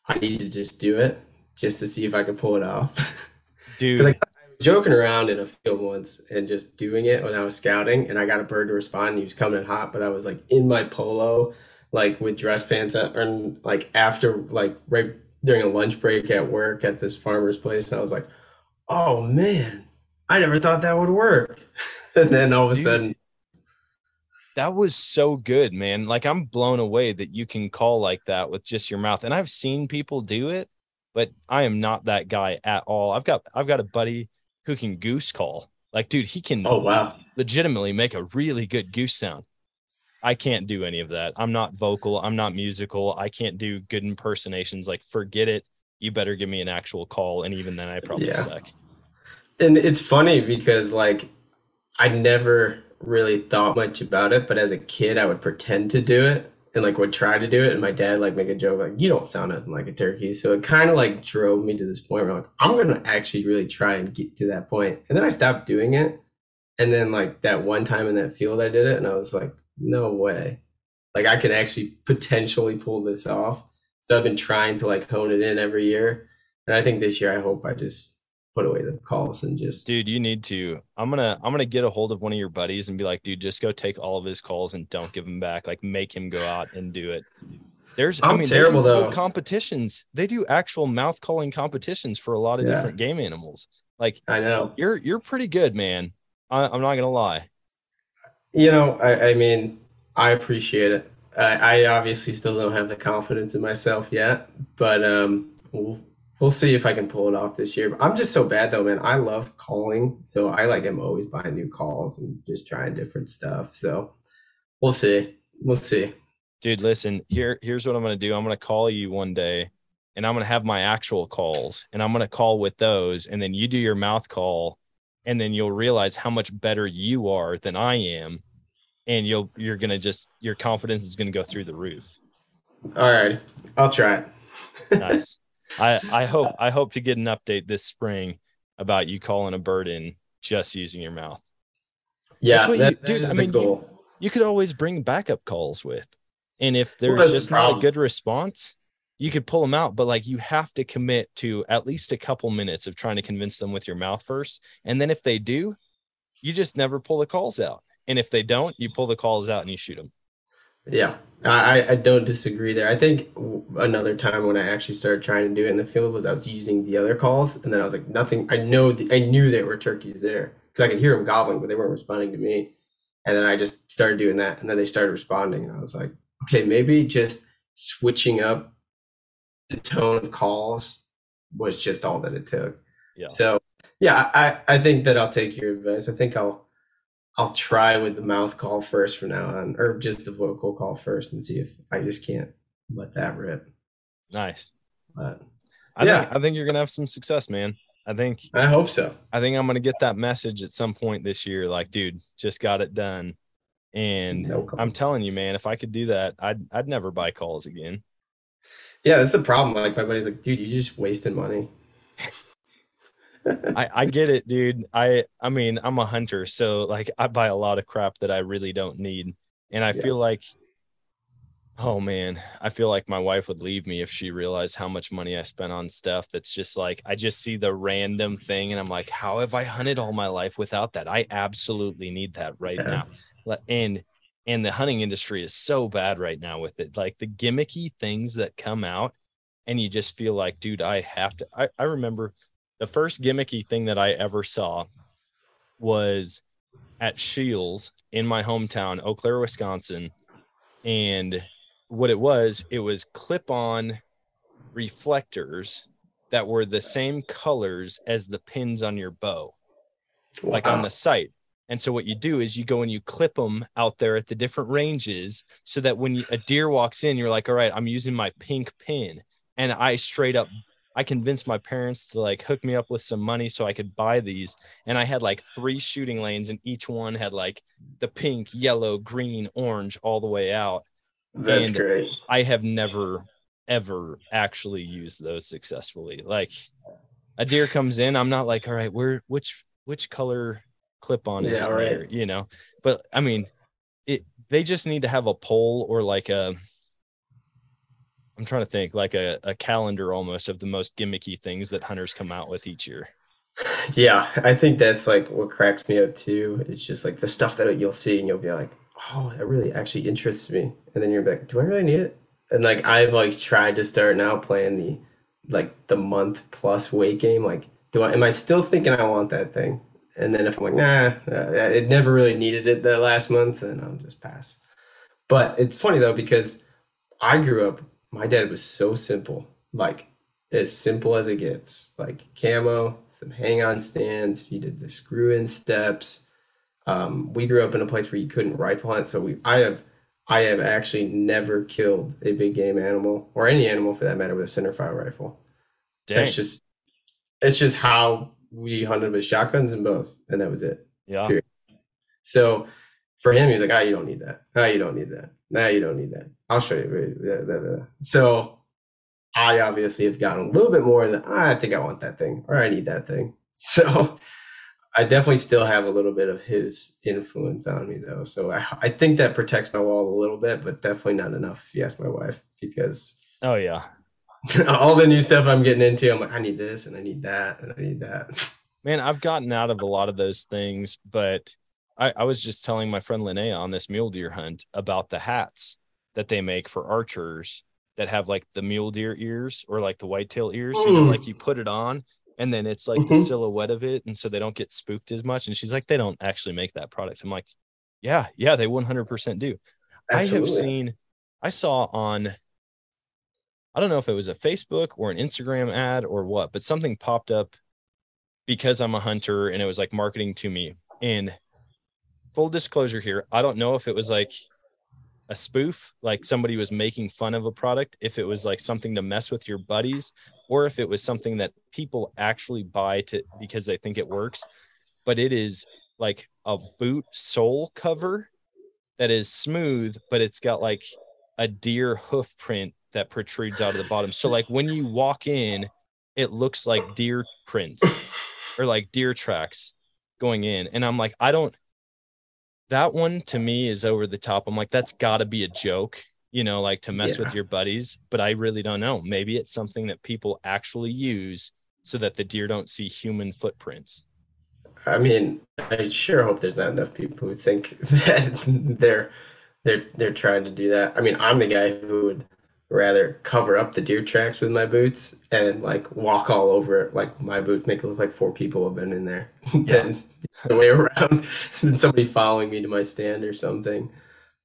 I need to just do it just to see if I can pull it off. <laughs> Dude, I was joking around in a field once and just doing it when I was scouting, and I got a bird to respond. And he was coming in hot, but I was like in my polo, like with dress pants, and like after like right during a lunch break at work at this farmer's place, and I was like, oh man, I never thought that would work. <laughs> and then all of a Dude. sudden, that was so good, man. Like I'm blown away that you can call like that with just your mouth. And I've seen people do it, but I am not that guy at all. I've got I've got a buddy who can goose call. Like, dude, he can oh wow, legitimately make a really good goose sound. I can't do any of that. I'm not vocal. I'm not musical. I can't do good impersonations. Like, forget it. You better give me an actual call. And even then, I probably Yeah. suck. And it's funny because like I never really thought much about it, but as a kid I would pretend to do it and like would try to do it and my dad like make a joke like you don't sound nothing like a turkey. So it kind of like drove me to this point where I'm like I'm to actually really try and get to that point. And then I stopped doing it. And then like that one time in that field I did it and I was like no way. Like I can actually potentially pull this off. So I've been trying to like hone it in every year. And I think this year I hope I just put away the calls and just Dude, you need to. I'm gonna I'm gonna get a hold of one of your buddies and be like, dude, just go take all of his calls and don't give him back. Like make him go out and do it. There's I I'm mean, terrible, though. competitions. They do actual mouth calling competitions for a lot of Yeah. different game animals. Like I know. you're you're pretty good, man. I, I'm not gonna lie. You know, I, I mean, I appreciate it. I, I obviously still don't have the confidence in myself yet, but um, we'll, we'll see if I can pull it off this year. I'm just so bad though, man. I love calling, so I like am always buying new calls and just trying different stuff. So we'll see. We'll see. Dude, listen, here here's what I'm gonna do. I'm gonna call you one day and I'm going to have my actual calls and I'm going to call with those. And then you do your mouth call and then you'll realize how much better you are than I am. And you'll, you're going to just, your confidence is going to go through the roof. All right. I'll try it. <laughs> Nice. I, I hope, I hope to get an update this spring about you calling a bird in just using your mouth. Yeah, That's what that, you- dude, that I the mean, you- goal. You could always bring backup calls with. And if there's the just not a good response, you could pull them out, but like you have to commit to at least a couple minutes of trying to convince them with your mouth first. And then if they do, you just never pull the calls out. And if they don't, you pull the calls out and you shoot them. Yeah, I, I- don't disagree there. I think another time when I actually started trying to do it in the field was I was using the other calls, and then I was like, nothing. I know th- I knew there were turkeys there because I could hear them gobbling, but they weren't responding to me. And then I just started doing that, and then they started responding, and I was like, okay, maybe just switching up the tone of calls was just all that it took. Yeah. So yeah, I I think that I'll take your advice. I think I'll I'll try with the mouth call first from now on, or just the vocal call first, and see if I just can't let that rip. Nice. But I Yeah. think I think you're gonna have some success, man. I think I hope so. I think I'm gonna get that message at some point this year. Like, dude, just got it done. And No. I'm telling you, man, if I could do that, I'd I'd never buy calls again. Yeah, that's the problem. Like my buddy's like, dude, you're just wasted money. I, I get it, dude. I I mean, I'm a hunter, so like I buy a lot of crap that I really don't need. And I Yeah. feel like oh man, I feel like my wife would leave me if she realized how much money I spent on stuff that's just like I just see the random thing and I'm like, how have I hunted all my life without that? I absolutely need that right now. And and the hunting industry is so bad right now with it. Like the gimmicky things that come out and you just feel like, dude, I have to I, I remember the first gimmicky thing that I ever saw was at Scheels in my hometown, Eau Claire, Wisconsin. And what it was, it was clip on reflectors that were the same colors as the pins on your bow, like on the site. And so what you do is you go and you clip them out there at the different ranges so that when you, a deer walks in, you're like, all right, I'm using my pink pin. And I straight up I convinced my parents to like hook me up with some money so I could buy these. And I had like three shooting lanes, and each one had like the pink, yellow, green, orange all the way out. That's and- great. I have never, ever actually used those successfully. Like a deer comes in, I'm not like, all right, where which which color clip on is Yeah, it right. here? You know, but I mean, it they just need to have a pole or like a I'm trying to think like a, a calendar almost of the most gimmicky things that hunters come out with each year. Yeah, I think that's like what cracks me up too. It's just like the stuff that you'll see and you'll be like, oh, that really actually interests me. And then you're like, do I really need it? And like I've like tried to start now playing the like the month plus weight game. Like, do I am I still thinking I want that thing? And then if I'm like, nah, it never really needed it that last month, then I'll just pass. But it's funny though because I grew up. My dad was so simple, like as simple as it gets. Like camo, some hang-on stands. He did the screw-in steps. Um, we grew up in a place where you couldn't rifle hunt, so we I have I have actually never killed a big game animal or any animal for that matter with a centerfire rifle. Dang. That's just it's just how we hunted with shotguns and bows, and that was it. yeah. period. So for him, he was like, "Ah, you don't need that. Ah, you don't need that. Nah, you don't need that. I'll show you." So I obviously have gotten a little bit more than "Ah, I think I want that thing or I need that thing. <laughs> So I definitely still have a little bit of his influence on me though. So I, I think that protects my wall a little bit, but definitely not enough if you ask my wife, because Oh yeah. <laughs> all the new stuff I'm getting into, I'm like, I need this and I need that and I need that. <laughs> Man, I've gotten out of a lot of those things, but I, I was just telling my friend Linnea on this mule deer hunt about the hats that they make for archers that have like the mule deer ears or like the whitetail ears. You know, Mm. like you put it on and then it's like the Mhm. silhouette of it. And so they don't get spooked as much. And she's like, they don't actually make that product. I'm like, yeah, yeah, they 100% do. I have seen, I saw on, I don't know if it was a Facebook or an Instagram ad or what, but something popped up because I'm a hunter and it was like marketing to me. And full disclosure here, I don't know if it was like a spoof, like somebody was making fun of a product, if it was like something to mess with your buddies, or if it was something that people actually buy to because they think it works. But it is like a boot sole cover that is smooth, but it's got like a deer hoof print that protrudes out of the bottom. So like when you walk in, it looks like deer prints or like deer tracks going in. And I'm like, I don't that one to me is over the top. I'm like, that's gotta be a joke, you know, like to mess Yeah. with your buddies. But I really don't know. Maybe it's something that people actually use so that the deer don't see human footprints. I mean, I sure hope there's not enough people who think <laughs> that they're they're they're trying to do that. I mean, I'm the guy who would rather cover up the deer tracks with my boots and like walk all over it. Like my boots make it look like four people have been in there <laughs> than the way around <laughs> than somebody following me to my stand or something.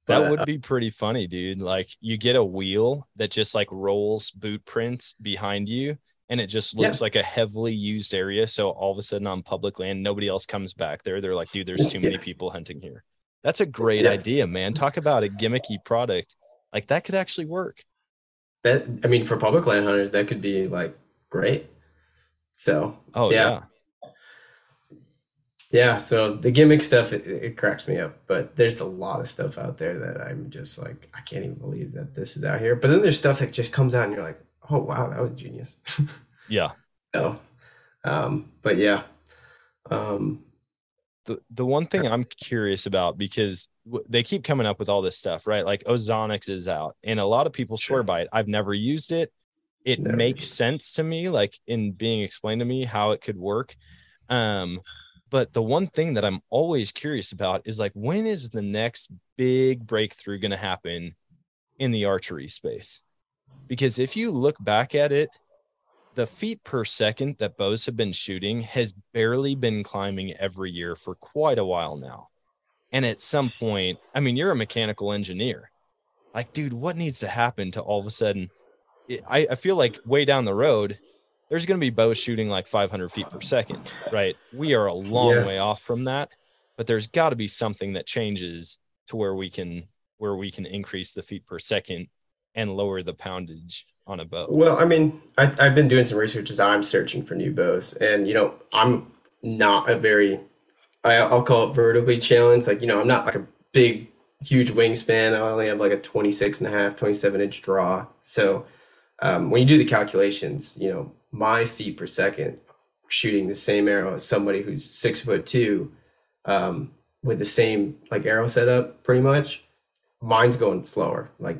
That would be pretty funny, dude. Like you get a wheel that just like rolls boot prints behind you and it just Yeah. looks like a heavily used area. So all of a sudden on public land, nobody else comes back there. They're like, dude, there's too <laughs> many people hunting here. That's a great Yeah. idea, man. Talk about a gimmicky product. Like that could actually work. That I mean, for public land hunters, that could be like great. So Oh Yeah. yeah. Yeah, so the gimmick stuff it, it cracks me up, but there's a lot of stuff out there that I'm just like I can't even believe that this is out here. But then there's stuff that just comes out and you're like, oh wow, that was genius. <laughs> Yeah. so, um, but yeah, um, the the one thing I'm curious about because w- they keep coming up with all this stuff, right? Like Ozonics is out, and a lot of people swear by it. I've never used it. It Never makes used sense to me, like in being explained to me how it could work. Um, but the one thing that I'm always curious about is like when is the next big breakthrough going to happen in the archery space? Because if you look back at it, the feet per second that bows have been shooting has barely been climbing every year for quite a while now. And at some point, I mean, you're a mechanical engineer. Like, dude, what needs to happen to all of a sudden? it- I, I feel like way down the road, there's going to be bows shooting like 500 feet per second, right? We are a long Yeah. way off from that, but there's got to be something that changes to where we can where we can increase the feet per second and lower the poundage on a bow. well, I mean, I, I've been doing some research as I'm searching for new bows, and you know, I'm not a very, I, I'll call it vertically challenged. Like, you know, I'm not like a big, huge wingspan. I only have like a 26 and a half, 27 inch draw. So, um, when you do the calculations, you know, my feet per second shooting the same arrow as somebody who's six foot two, um, with the same like arrow setup, pretty much, mine's going slower, like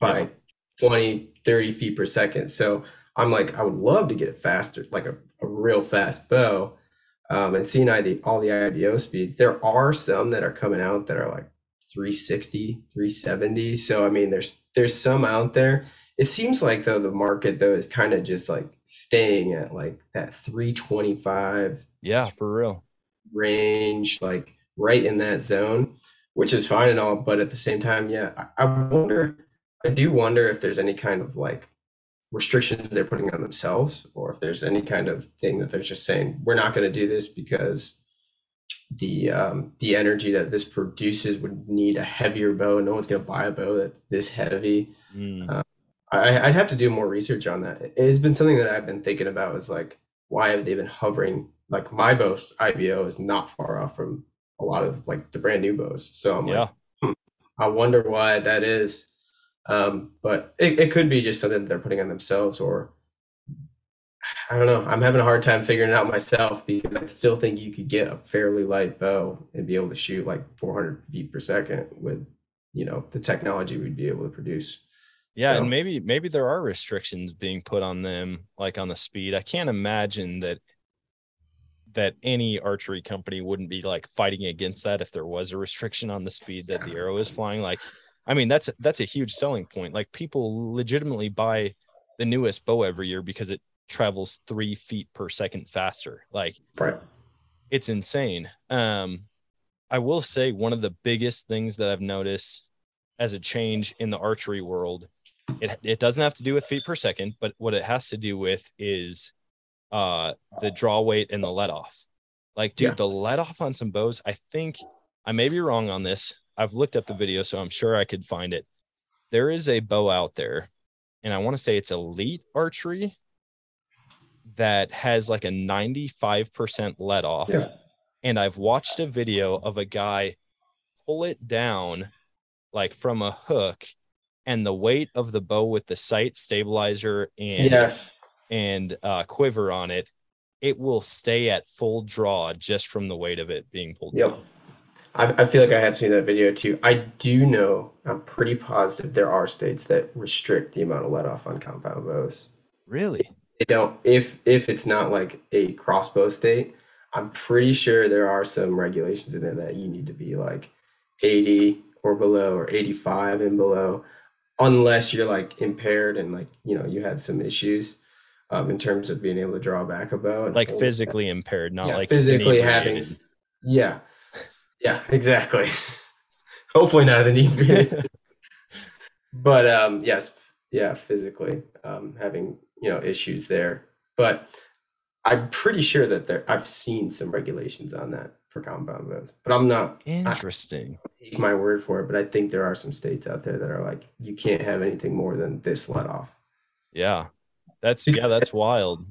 by Yeah. 20, 30 feet per second. So I'm like, I would love to get it faster, like a, a real fast bow. Um, and seeing I, the, all the IBO speeds, there are some that are coming out that are like 360, 370. So I mean, there's there's some out there. It seems like though the market though is kind of just like staying at like that 325 Yeah, for real. range, like right in that zone, which is fine and all. But at the same time, yeah, I, I wonder, I do wonder if there's any kind of like restrictions they're putting on themselves, or if there's any kind of thing that they're just saying, we're not going to do this because the um, the energy that this produces would need a heavier bow, no one's going to buy a bow that's this heavy. Mm. I, I'd have to do more research on that. It has been something that I've been thinking about. Is like, why have they been hovering? Like my bow's IBO is not far off from a lot of like the brand new bows. So I'm yeah. like, I wonder why that is. Um, but it, it could be just something that they're putting on themselves, or I don't know. I'm having a hard time figuring it out myself because I still think you could get a fairly light bow and be able to shoot like 400 feet per second with, you know, the technology we'd be able to produce. Yeah, So- and maybe maybe there are restrictions being put on them, like on the speed. I can't imagine that that any archery company wouldn't be like fighting against that if there was a restriction on the speed that the arrow is flying. Like, I mean, that's that's a huge selling point. Like people legitimately buy the newest bow every year because it travels three feet per second faster. Like Right. it's insane. Um, I will say one of the biggest things that I've noticed as a change in the archery world, it it doesn't have to do with feet per second, but what it has to do with is uh the draw weight and the let off. Like, dude, Yeah. the let off on some bows, I think I may be wrong on this, I've looked up the video, so I'm sure I could find it. There is a bow out there, and I want to say it's elite archery that has like a 95% let off. Yeah. And I've watched a video of a guy pull it down like from a hook and the weight of the bow with the sight stabilizer and Yes. and uh, quiver on it, it will stay at full draw just from the weight of it being pulled Yep. down. I, I feel like I had seen that video too. I do know, I'm pretty positive there are states that restrict the amount of let off on compound bows. Really? They don't, if if it's not like a crossbow state, I'm pretty sure there are some regulations in there that you need to be like 80 or below or 85 and below, unless you're like impaired and like, you know, you had some issues um, in terms of being able to draw back a bow. Like physically impaired, not yeah, like physically having yeah yeah exactly <laughs> hopefully not an inebriated <laughs> but um yes yeah physically um having you know issues there but i'm pretty sure that there i've seen some regulations on that for compound bows but i'm not Interesting. take my word for it but i think there are some states out there that are like you can't have anything more than this let off Yeah. That's yeah, that's <laughs> wild.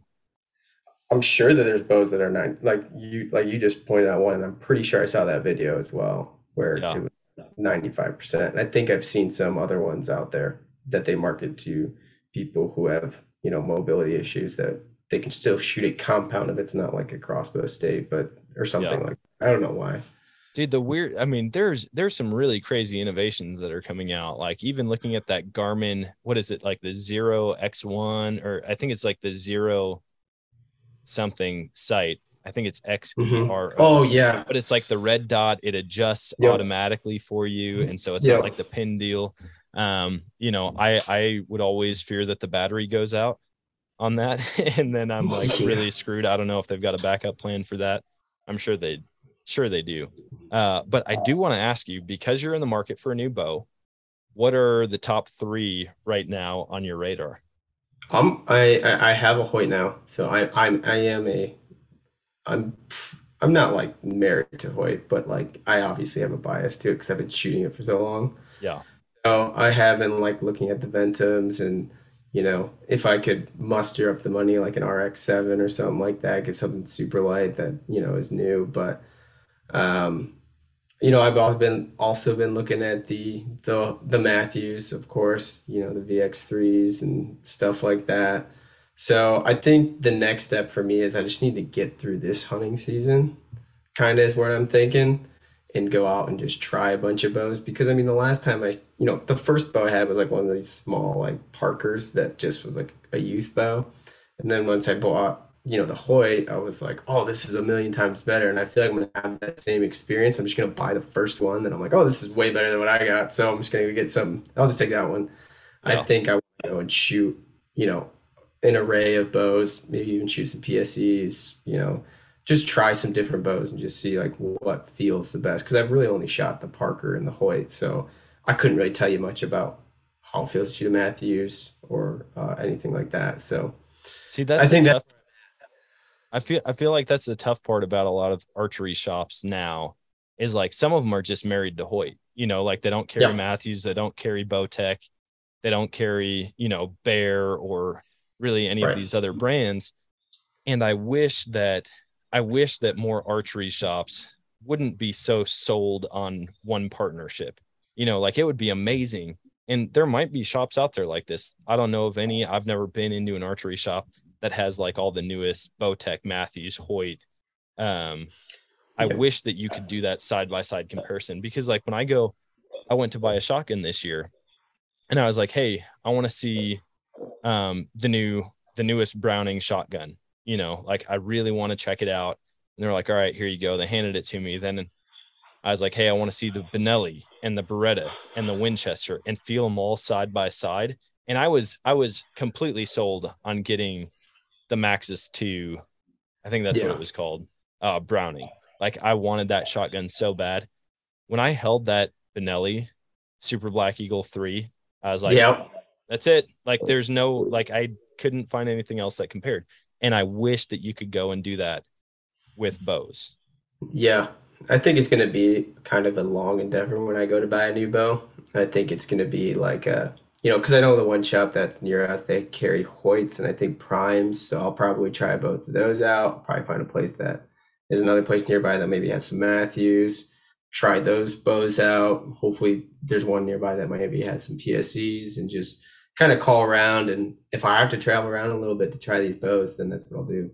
I'm sure that there's bows that are nine, like you, like you just pointed out one, and I'm pretty sure I saw that video as well, where Yeah. it was 95 percent. I think I've seen some other ones out there that they market to people who have, you know, mobility issues that they can still shoot a compound if it's not like a crossbow state, but or something like. I don't know why. Dude, the weird I mean, there's there's some really crazy innovations that are coming out. Like even looking at that Garmin, what is it, like the Xero X1, or I think it's like the Xero something site. I think it's X E Mhm. Oh yeah, but it's like the red dot it adjusts Yep. automatically for you and so it's Yep. not like the pin deal um you know i i would always fear that the battery goes out on that <laughs> and then i'm like Yeah. really screwed i don't know if they've got a backup plan for that i'm sure they sure they do uh but i do want to ask you because you're in the market for a new bow what are the top three right now on your radar Um, I, I have a Hoyt now, so I I'm I am a I'm I'm not like married to Hoyt, but like I obviously have a bias to it because I've been shooting it for so long. yeah So I have been like looking at the Ventums and you know if I could muster up the money like an RX7 or something like that, get something super light that you know is new. But um, you know I've also been also been looking at the the the Mathews, of course, you know the VX3s and stuff like that. So I think the next step for me is I just need to get through this hunting season, kind of is what I'm thinking and go out and just try a bunch of bows because I mean the last time I you know the first bow I had was like one of these small like Parkers that just was like a youth bow and then once I bought you know the Hoyt I was like oh this is a million times better and I feel like I'm gonna have that same experience I'm just gonna buy the first one and I'm like oh this is way better than what I got so I'm just gonna get some I'll just take that one Yeah. I think I would go and shoot you know an array of bows maybe even shoot some PSEs you know just try some different bows and just see like what feels the best because I've really only shot the Parker and the Hoyt, so I couldn't really tell you much about how it feels to shoot a Mathews or uh, anything like that. So See, that's I think that- tough. I feel I feel like that's the tough part about a lot of archery shops now is like some of them are just married to Hoyt. You know, like they don't carry Yeah. Mathews, they don't carry Bowtech, they don't carry you know Bear or really any Right. of these other brands. And I wish that I wish that more archery shops wouldn't be so sold on one partnership. You know, like it would be amazing. And there might be shops out there like this. I don't know of any. I've never been into an archery shop that has like all the newest Bowtech, Mathews, Hoyt. Um, I wish that you could do that side by side comparison because like when I go, I went to buy a shotgun this year, and I was like, hey, I want to see um the new the newest Browning shotgun. You know, like I really want to check it out. And they're like, all right, here you go. They handed it to me. Then I was like, hey, I want to see the Benelli and the Beretta and the Winchester and feel them all side by side. And I was I was completely sold on getting the Maxus 2. I think that's what it was called. Uh Browning. Like I wanted that shotgun so bad. When I held that Benelli Super Black Eagle 3, I was like, yeah, that's it. Like there's no like I couldn't find anything else that compared. And I wish that you could go and do that with bows. yeah, I think it's going to be kind of a long endeavor when I go to buy a new bow. I think it's going to be like a, you know, because I know the one shop that's near us, they carry Hoyts and I think Primes. So I'll probably try both of those out. Probably find a place that there's another place nearby that maybe has some Mathews. Try those bows out. Hopefully, there's one nearby that maybe has some PSEs and just kind of call around. And if I have to travel around a little bit to try these bows, then that's what I'll do.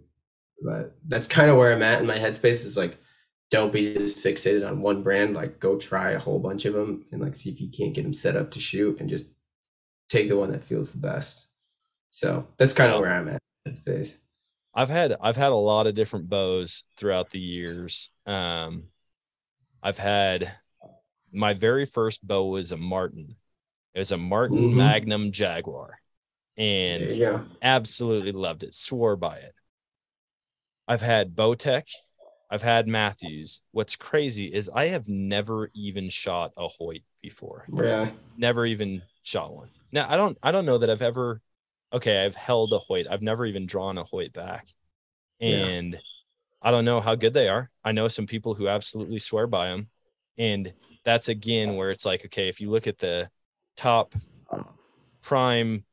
But that's kind of where I'm at in my headspace. Is like, don't be just fixated on one brand. Like, go try a whole bunch of them and like see if you can't get them set up to shoot, and just take the one that feels the best. So that's kind of where I'm at headspace. I've had I've had a lot of different bows throughout the years. Um, I've had my very first bow was a Martin. It was a Martin Mhm. Magnum Jaguar, and yeah. absolutely loved it. Swore by it. I've had Bowtech. I've had Mathews. What's crazy is I have never even shot a Hoyt before. Yeah. Never even shot one. Now I don't I don't know that I've ever okay, I've held a Hoyt. I've never even drawn a Hoyt back. Yeah. And I don't know how good they are. I know some people who absolutely swear by them. And that's again where it's like, okay, if you look at the top prime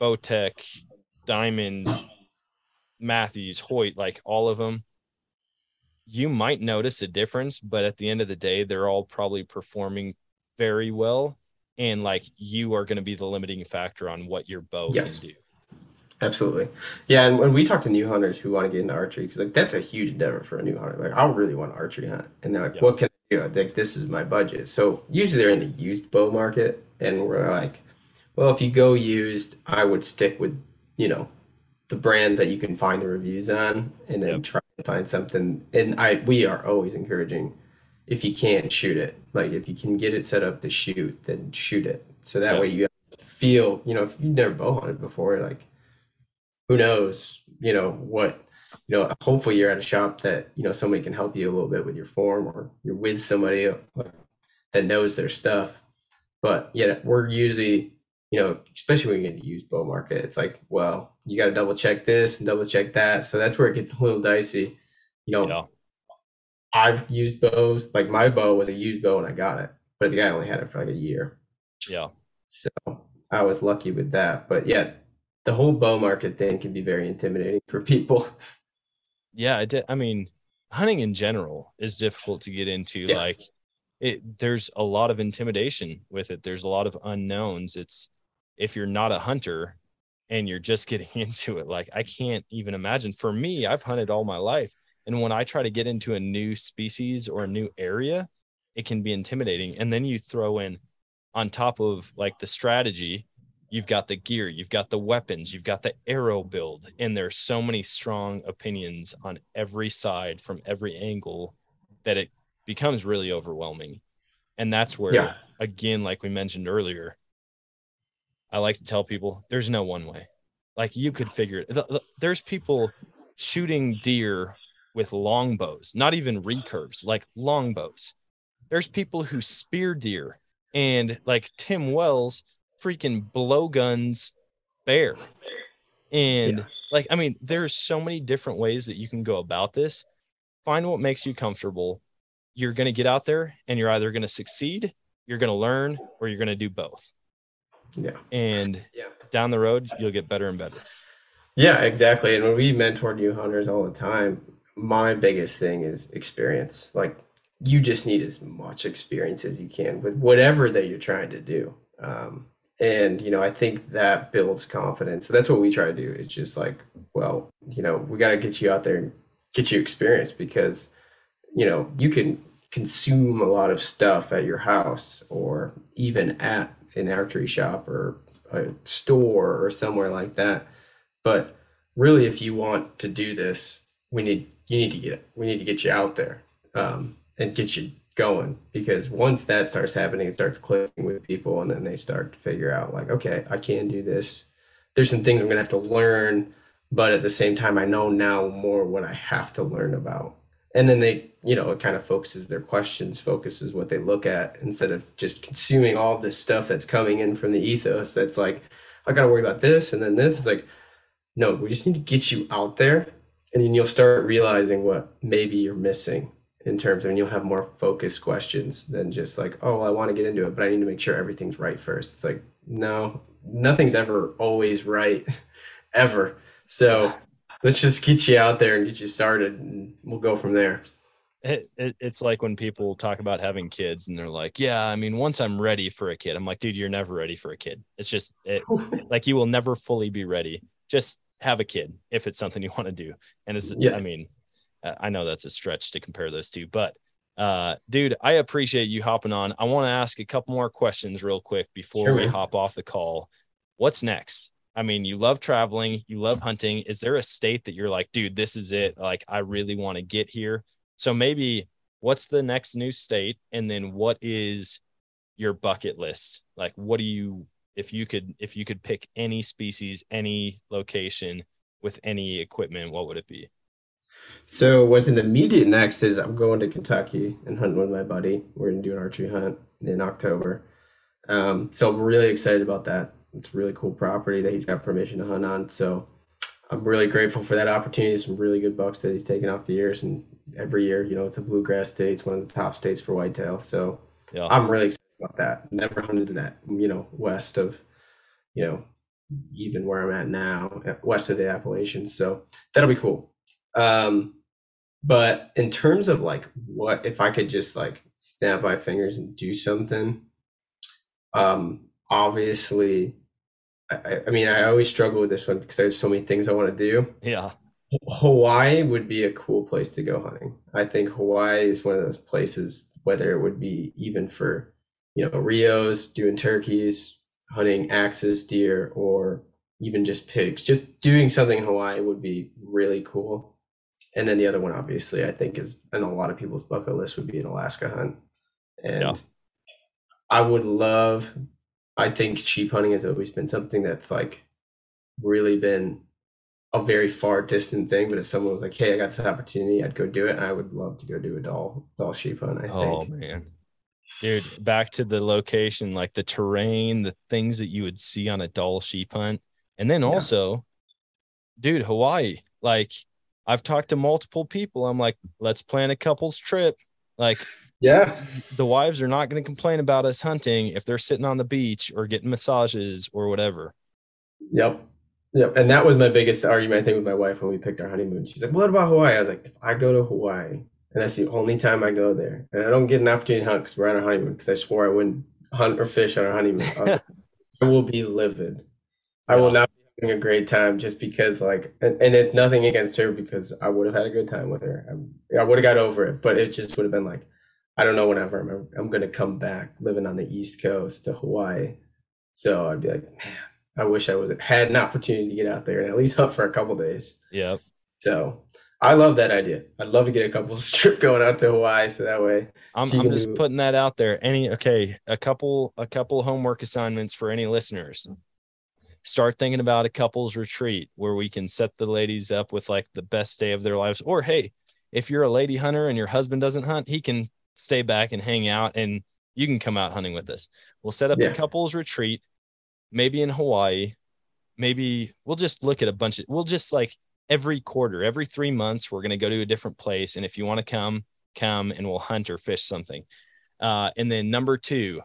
Bowtech, Diamond, Mathews, Hoyt, like all of them, you might notice a difference, but at the end of the day, they're all probably performing very well. And like you are going to be the limiting factor on what your bow Yes. can do. Absolutely. Yeah, and when we talk to new hunters who want to get into archery, because like that's a huge endeavor for a new hunter. Like I really want to archery hunt, and they're like, Yeah. "What can I do?" Like this is my budget. So usually they're in the used bow market, and we're like, "Well, if you go used, I would stick with you know the brands that you can find the reviews on, and then Yep. try to find something." And I we are always encouraging if you can't shoot it, like if you can get it set up to shoot, then shoot it. So that Yeah. way you feel, you know, if you've never bow hunted before, like who knows, you know, what, you know, hopefully you're at a shop that, you know, somebody can help you a little bit with your form or you're with somebody that knows their stuff. But yeah, we're usually, you know, especially when you get into used bow market, it's like, well, you got to double check this and double check that. So that's where it gets a little dicey. You know, Yeah. I've used bows, like my bow was a used bow when I got it, but the guy only had it for like a year. Yeah. So I was lucky with that. But yeah, the whole bow market thing can be very intimidating for people. <laughs> yeah I, did, I mean hunting in general is difficult to get into Yeah. like it there's a lot of intimidation with it there's a lot of unknowns it's if you're not a hunter and you're just getting <laughs> into it like i can't even imagine for me i've hunted all my life and when i try to get into a new species or a new area it can be intimidating and then you throw in on top of like the strategy you've got the gear, you've got the weapons, you've got the arrow build, and there's so many strong opinions on every side from every angle that it becomes really overwhelming. And that's where, Yeah. again, like we mentioned earlier, I like to tell people there's no one way. Like you could figure it. th- th- There's people shooting deer with longbows, not even recurves, like longbows. There's people who spear deer and like Tim Wells freaking blowguns bear. And like, I mean, there's so many different ways that you can go about this. Find what makes you comfortable. You're going to get out there and you're either going to succeed, you're going to learn, or you're going to do both. Yeah. And Yeah. down the road, you'll get better and better. Yeah, exactly. And when we mentor new hunters all the time, my biggest thing is experience. Like you just need as much experience as you can with whatever that you're trying to do. Um, and you know, I think that builds confidence. So that's what we try to do. It's just like, well, you know, we got to get you out there and get you experience because, you know, you can consume a lot of stuff at your house or even at an archery shop or a store or somewhere like that. But really, if you want to do this, we need you need to get we need to get you out there um, and get you going because once that starts happening, it starts clicking with people, and then they start to figure out like, okay, I can do this. There's some things I'm gonna have to learn, but at the same time, I know now more what I have to learn about. And then they, you know, it kind of focuses their questions, focuses what they look at instead of just consuming all this stuff that's coming in from the ethos. That's like, I got to worry about this and then this. It's like, no, we just need to get you out there and then you'll start realizing what maybe you're missing. in terms of, and you'll have more focused questions than just like, oh, well, I want to get into it, but I need to make sure everything's right first. It's like, no, nothing's ever always right, <laughs> ever. So let's just get you out there and get you started, and we'll go from there. It, it, it's like when people talk about having kids and they're like, yeah, I mean, once I'm ready for a kid, I'm like, dude, you're never ready for a kid. It's just it, <laughs> like you will never fully be ready. Just have a kid if it's something you want to do. And it's, Yeah. I mean, I know that's a stretch to compare those two, but uh, dude, I appreciate you hopping on. I want to ask a couple more questions real quick before Sure, we hop off the call. What's next? I mean, you love traveling, you love hunting. Is there a state that you're like, dude, this is it? Like, I really want to get here. So maybe what's the next new state? And then what is your bucket list? Like, what do you, if you could, if you could pick any species, any location with any equipment, what would it be? So what's an immediate next is I'm going to Kentucky and hunting with my buddy. We're gonna do an archery hunt in October. Um, so I'm really excited about that. It's a really cool property that he's got permission to hunt on. So I'm really grateful for that opportunity. Some really good bucks that he's taken off the years, and every year, you know, it's a bluegrass state. It's one of the top states for whitetail. So Yeah. I'm really excited about that. Never hunted that, you know, west of, you know, even where I'm at now, west of the Appalachians. So that'll be cool. Um, but in terms of like what if I could just like snap my fingers and do something, um, obviously, I- I mean, I always struggle with this one because there's so many things I want to do. Yeah. Hawaii would be a cool place to go hunting. I think Hawaii is one of those places, whether it would be even for, you know, Rios, doing turkeys, hunting axis, deer, or even just pigs. Just doing something in Hawaii would be really cool. And then the other one, obviously, I think is, and a lot of people's bucket list would be an Alaska hunt. And Yeah. I would love, I think sheep hunting has always been something that's like really been a very far distant thing, but if someone was like, "Hey, I got this opportunity, I'd go do it," and I would love to go do a Dall Dall sheep hunt. I Oh think. man. Dude, back to the location, like the terrain, the things that you would see on a Dall sheep hunt. And then Yeah. also, dude, Hawaii. Like I've talked to multiple people. I'm like, let's plan a couple's trip. Like Yeah, the wives are not going to complain about us hunting if they're sitting on the beach or getting massages or whatever. yep, yep. And that was my biggest argument I think with my wife when we picked our honeymoon. She's like, "What about Hawaii?" I was like, "If I go to Hawaii, and that's the only time I go there, and I don't get an opportunity to hunt because we're on our honeymoon, because I swore I wouldn't hunt or fish on our honeymoon, <laughs> I, will be livid. I will not be having a great time just because, like, and, and it's nothing against her because I would have had a good time with her. I, I would have got over it, but it just would have been like, I don't know whenever I'm, I'm going to come back living on the East Coast to Hawaii. So I'd be like, man, I wish I was had an opportunity to get out there and at least hunt for a couple days. Yeah. So I love that idea. I'd love to get a couple's <laughs> trip going out to Hawaii so that way. I'm, I'm just do- putting that out there. Any okay, a couple a couple homework assignments for any listeners. Start thinking about a couples retreat where we can set the ladies up with like the best day of their lives. Or hey, if you're a lady hunter and your husband doesn't hunt, he can stay back and hang out and you can come out hunting with us. We'll set up Yeah. a couples retreat, maybe in Hawaii. Maybe we'll just look at a bunch of we'll just like every quarter, every three months, we're gonna go to a different place. And if you want to come, come and we'll hunt or fish something. Uh, and then number two,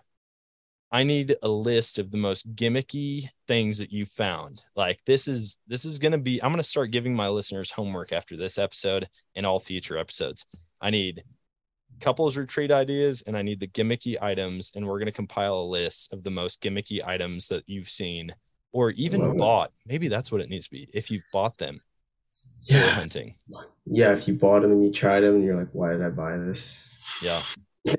I need a list of the most gimmicky things that you found. Like this is this is gonna be. I'm gonna start giving my listeners homework after this episode and all future episodes. I need couples retreat ideas and I need the gimmicky items, and we're gonna compile a list of the most gimmicky items that you've seen or even bought. Maybe that's what it needs to be. If you've bought them Yeah. hunting. Yeah. If you bought them and you tried them and you're like, why did I buy this? Yeah. <laughs>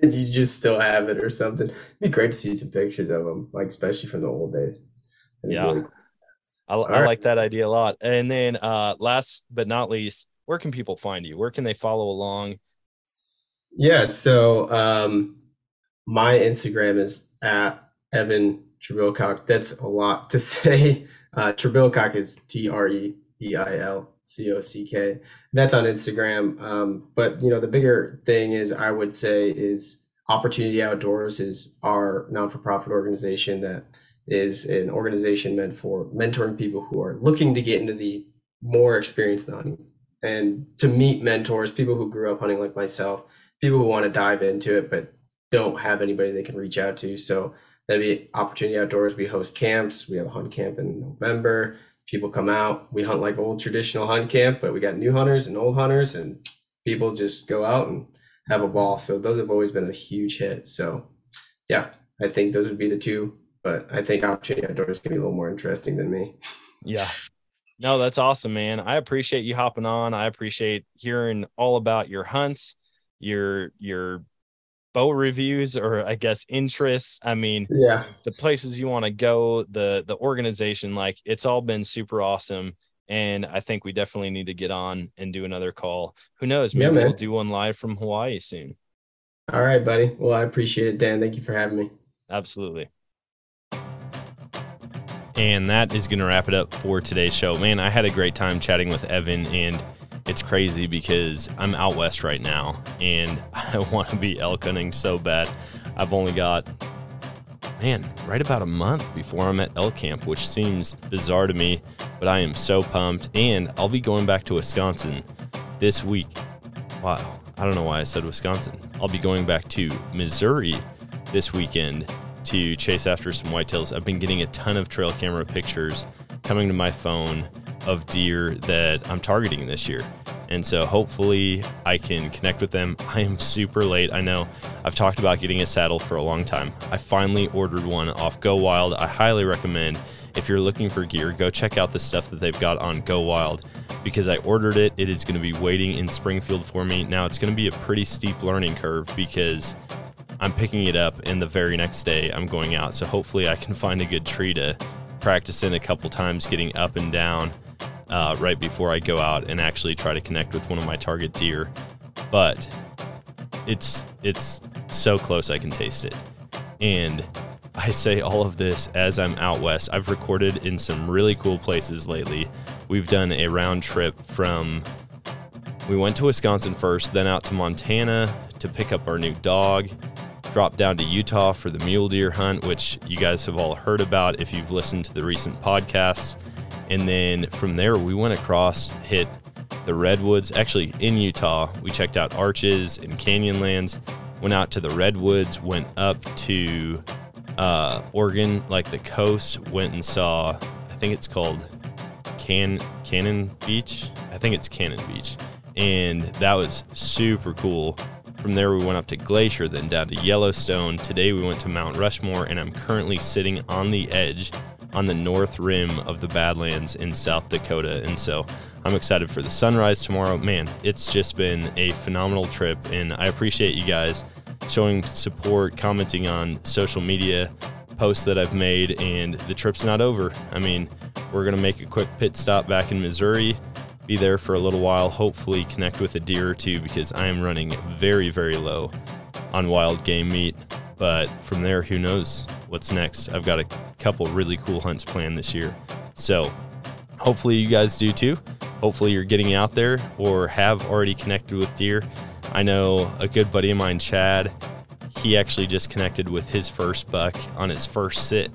You just still have it or something. It'd be great to see some pictures of them, like especially from the old days. That'd Yeah. really I, I right. like that idea a lot. And then uh last but not least, where can people find you? Where can they follow along? Yeah, so um my Instagram is at Evan Trebilcock. That's a lot to <laughs> say. Uh Trebilcock is T R E B I L C O C K. That's on Instagram. Um, but you know, the bigger thing is I would say is Opportunity Outdoors is our non-for-profit organization that is an organization meant for mentoring people who are looking to get into the more experienced hunting and to meet mentors, people who grew up hunting like myself people who want to dive into it but don't have anybody they can reach out to. So that'd be Opportunity Outdoors. We host camps. We have a hunt camp in November. People come out. We hunt like old traditional hunt camp, but we got new hunters and old hunters, and people just go out and have a ball. So those have always been a huge hit. So yeah, I think those would be the two. But I think Opportunity Outdoors can be a little more interesting than me. <laughs> Yeah. No, that's awesome, man. I appreciate you hopping on. I appreciate hearing all about your hunts, your your boat reviews or I guess interests. I mean, yeah, the places you want to go, the the organization, like it's all been super awesome. And I think we definitely need to get on and do another call. Who knows? Maybe yeah, we'll do one live from Hawaii soon. All right, buddy. Well, I appreciate it, Dan. Thank you for having me. Absolutely. And that is going to wrap it up for today's show. Man, I had a great time chatting with Evan, and it's crazy because I'm out west right now and <laughs> I want to be elk hunting so bad. I've only got, man, right about a month before I'm at elk camp, which seems bizarre to me, but I am so pumped. And I'll be going back to Wisconsin this week. Wow. I don't know why I said Wisconsin. I'll be going back to Missouri this weekend to chase after some whitetails. I've been getting a ton of trail camera pictures coming to my phone of deer that I'm targeting this year. And so hopefully I can connect with them. I am super late. I know I've talked about getting a saddle for a long time. I finally ordered one off GoWild. I highly recommend if you're looking for gear, go check out the stuff that they've got on GoWild because I ordered it. It is going to be waiting in Springfield for me. Now it's going to be a pretty steep learning curve because I'm picking it up, and the very next day I'm going out. So hopefully I can find a good tree to practice in a couple times, getting up and down uh, right before I go out and actually try to connect with one of my target deer. But it's it's so close I can taste it, and I say all of this as I'm out west. I've recorded in some really cool places lately. We've done a round trip from we went to Wisconsin first, then out to Montana to pick up our new dog dropped down to Utah for the mule deer hunt, which you guys have all heard about if you've listened to the recent podcasts. And then from there, we went across, hit the redwoods. Actually, in Utah, we checked out arches and canyonlands, went out to the redwoods, went up to uh, Oregon, like the coast, went and saw, I think it's called Can Cannon Beach. I think it's Cannon Beach. And that was super cool. From there, we went up to Glacier, then down to Yellowstone. Today, we went to Mount Rushmore, and I'm currently sitting on the edge on the north rim of the Badlands in South Dakota. And so I'm excited for the sunrise tomorrow. Man, it's just been a phenomenal trip, and I appreciate you guys showing support, commenting on social media posts that I've made, and the trip's not over. I mean, we're going to make a quick pit stop back in Missouri be there for a little while, hopefully connect with a deer or two because I am running very, very low on wild game meat. But from there, who knows what's next? I've got a couple really cool hunts planned this year. So hopefully you guys do too. Hopefully you're getting out there or have already connected with deer. I know a good buddy of mine, Chad, he actually just connected with his first buck on his first sit.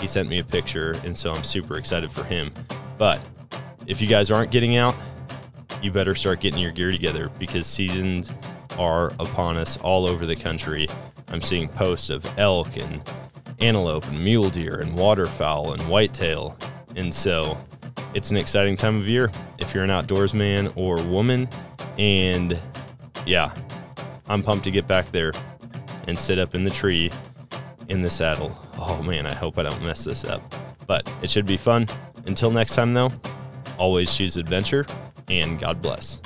He sent me a picture, and so I'm super excited for him. But if you guys aren't getting out, you better start getting your gear together because seasons are upon us all over the country. I'm seeing posts of elk and antelope and mule deer and waterfowl and whitetail. And so it's an exciting time of year if you're an outdoors man or woman. And yeah, I'm pumped to get back there and sit up in the tree in the saddle. Oh man, I hope I don't mess this up. But it should be fun. Until next time, though, Always choose adventure, and God bless.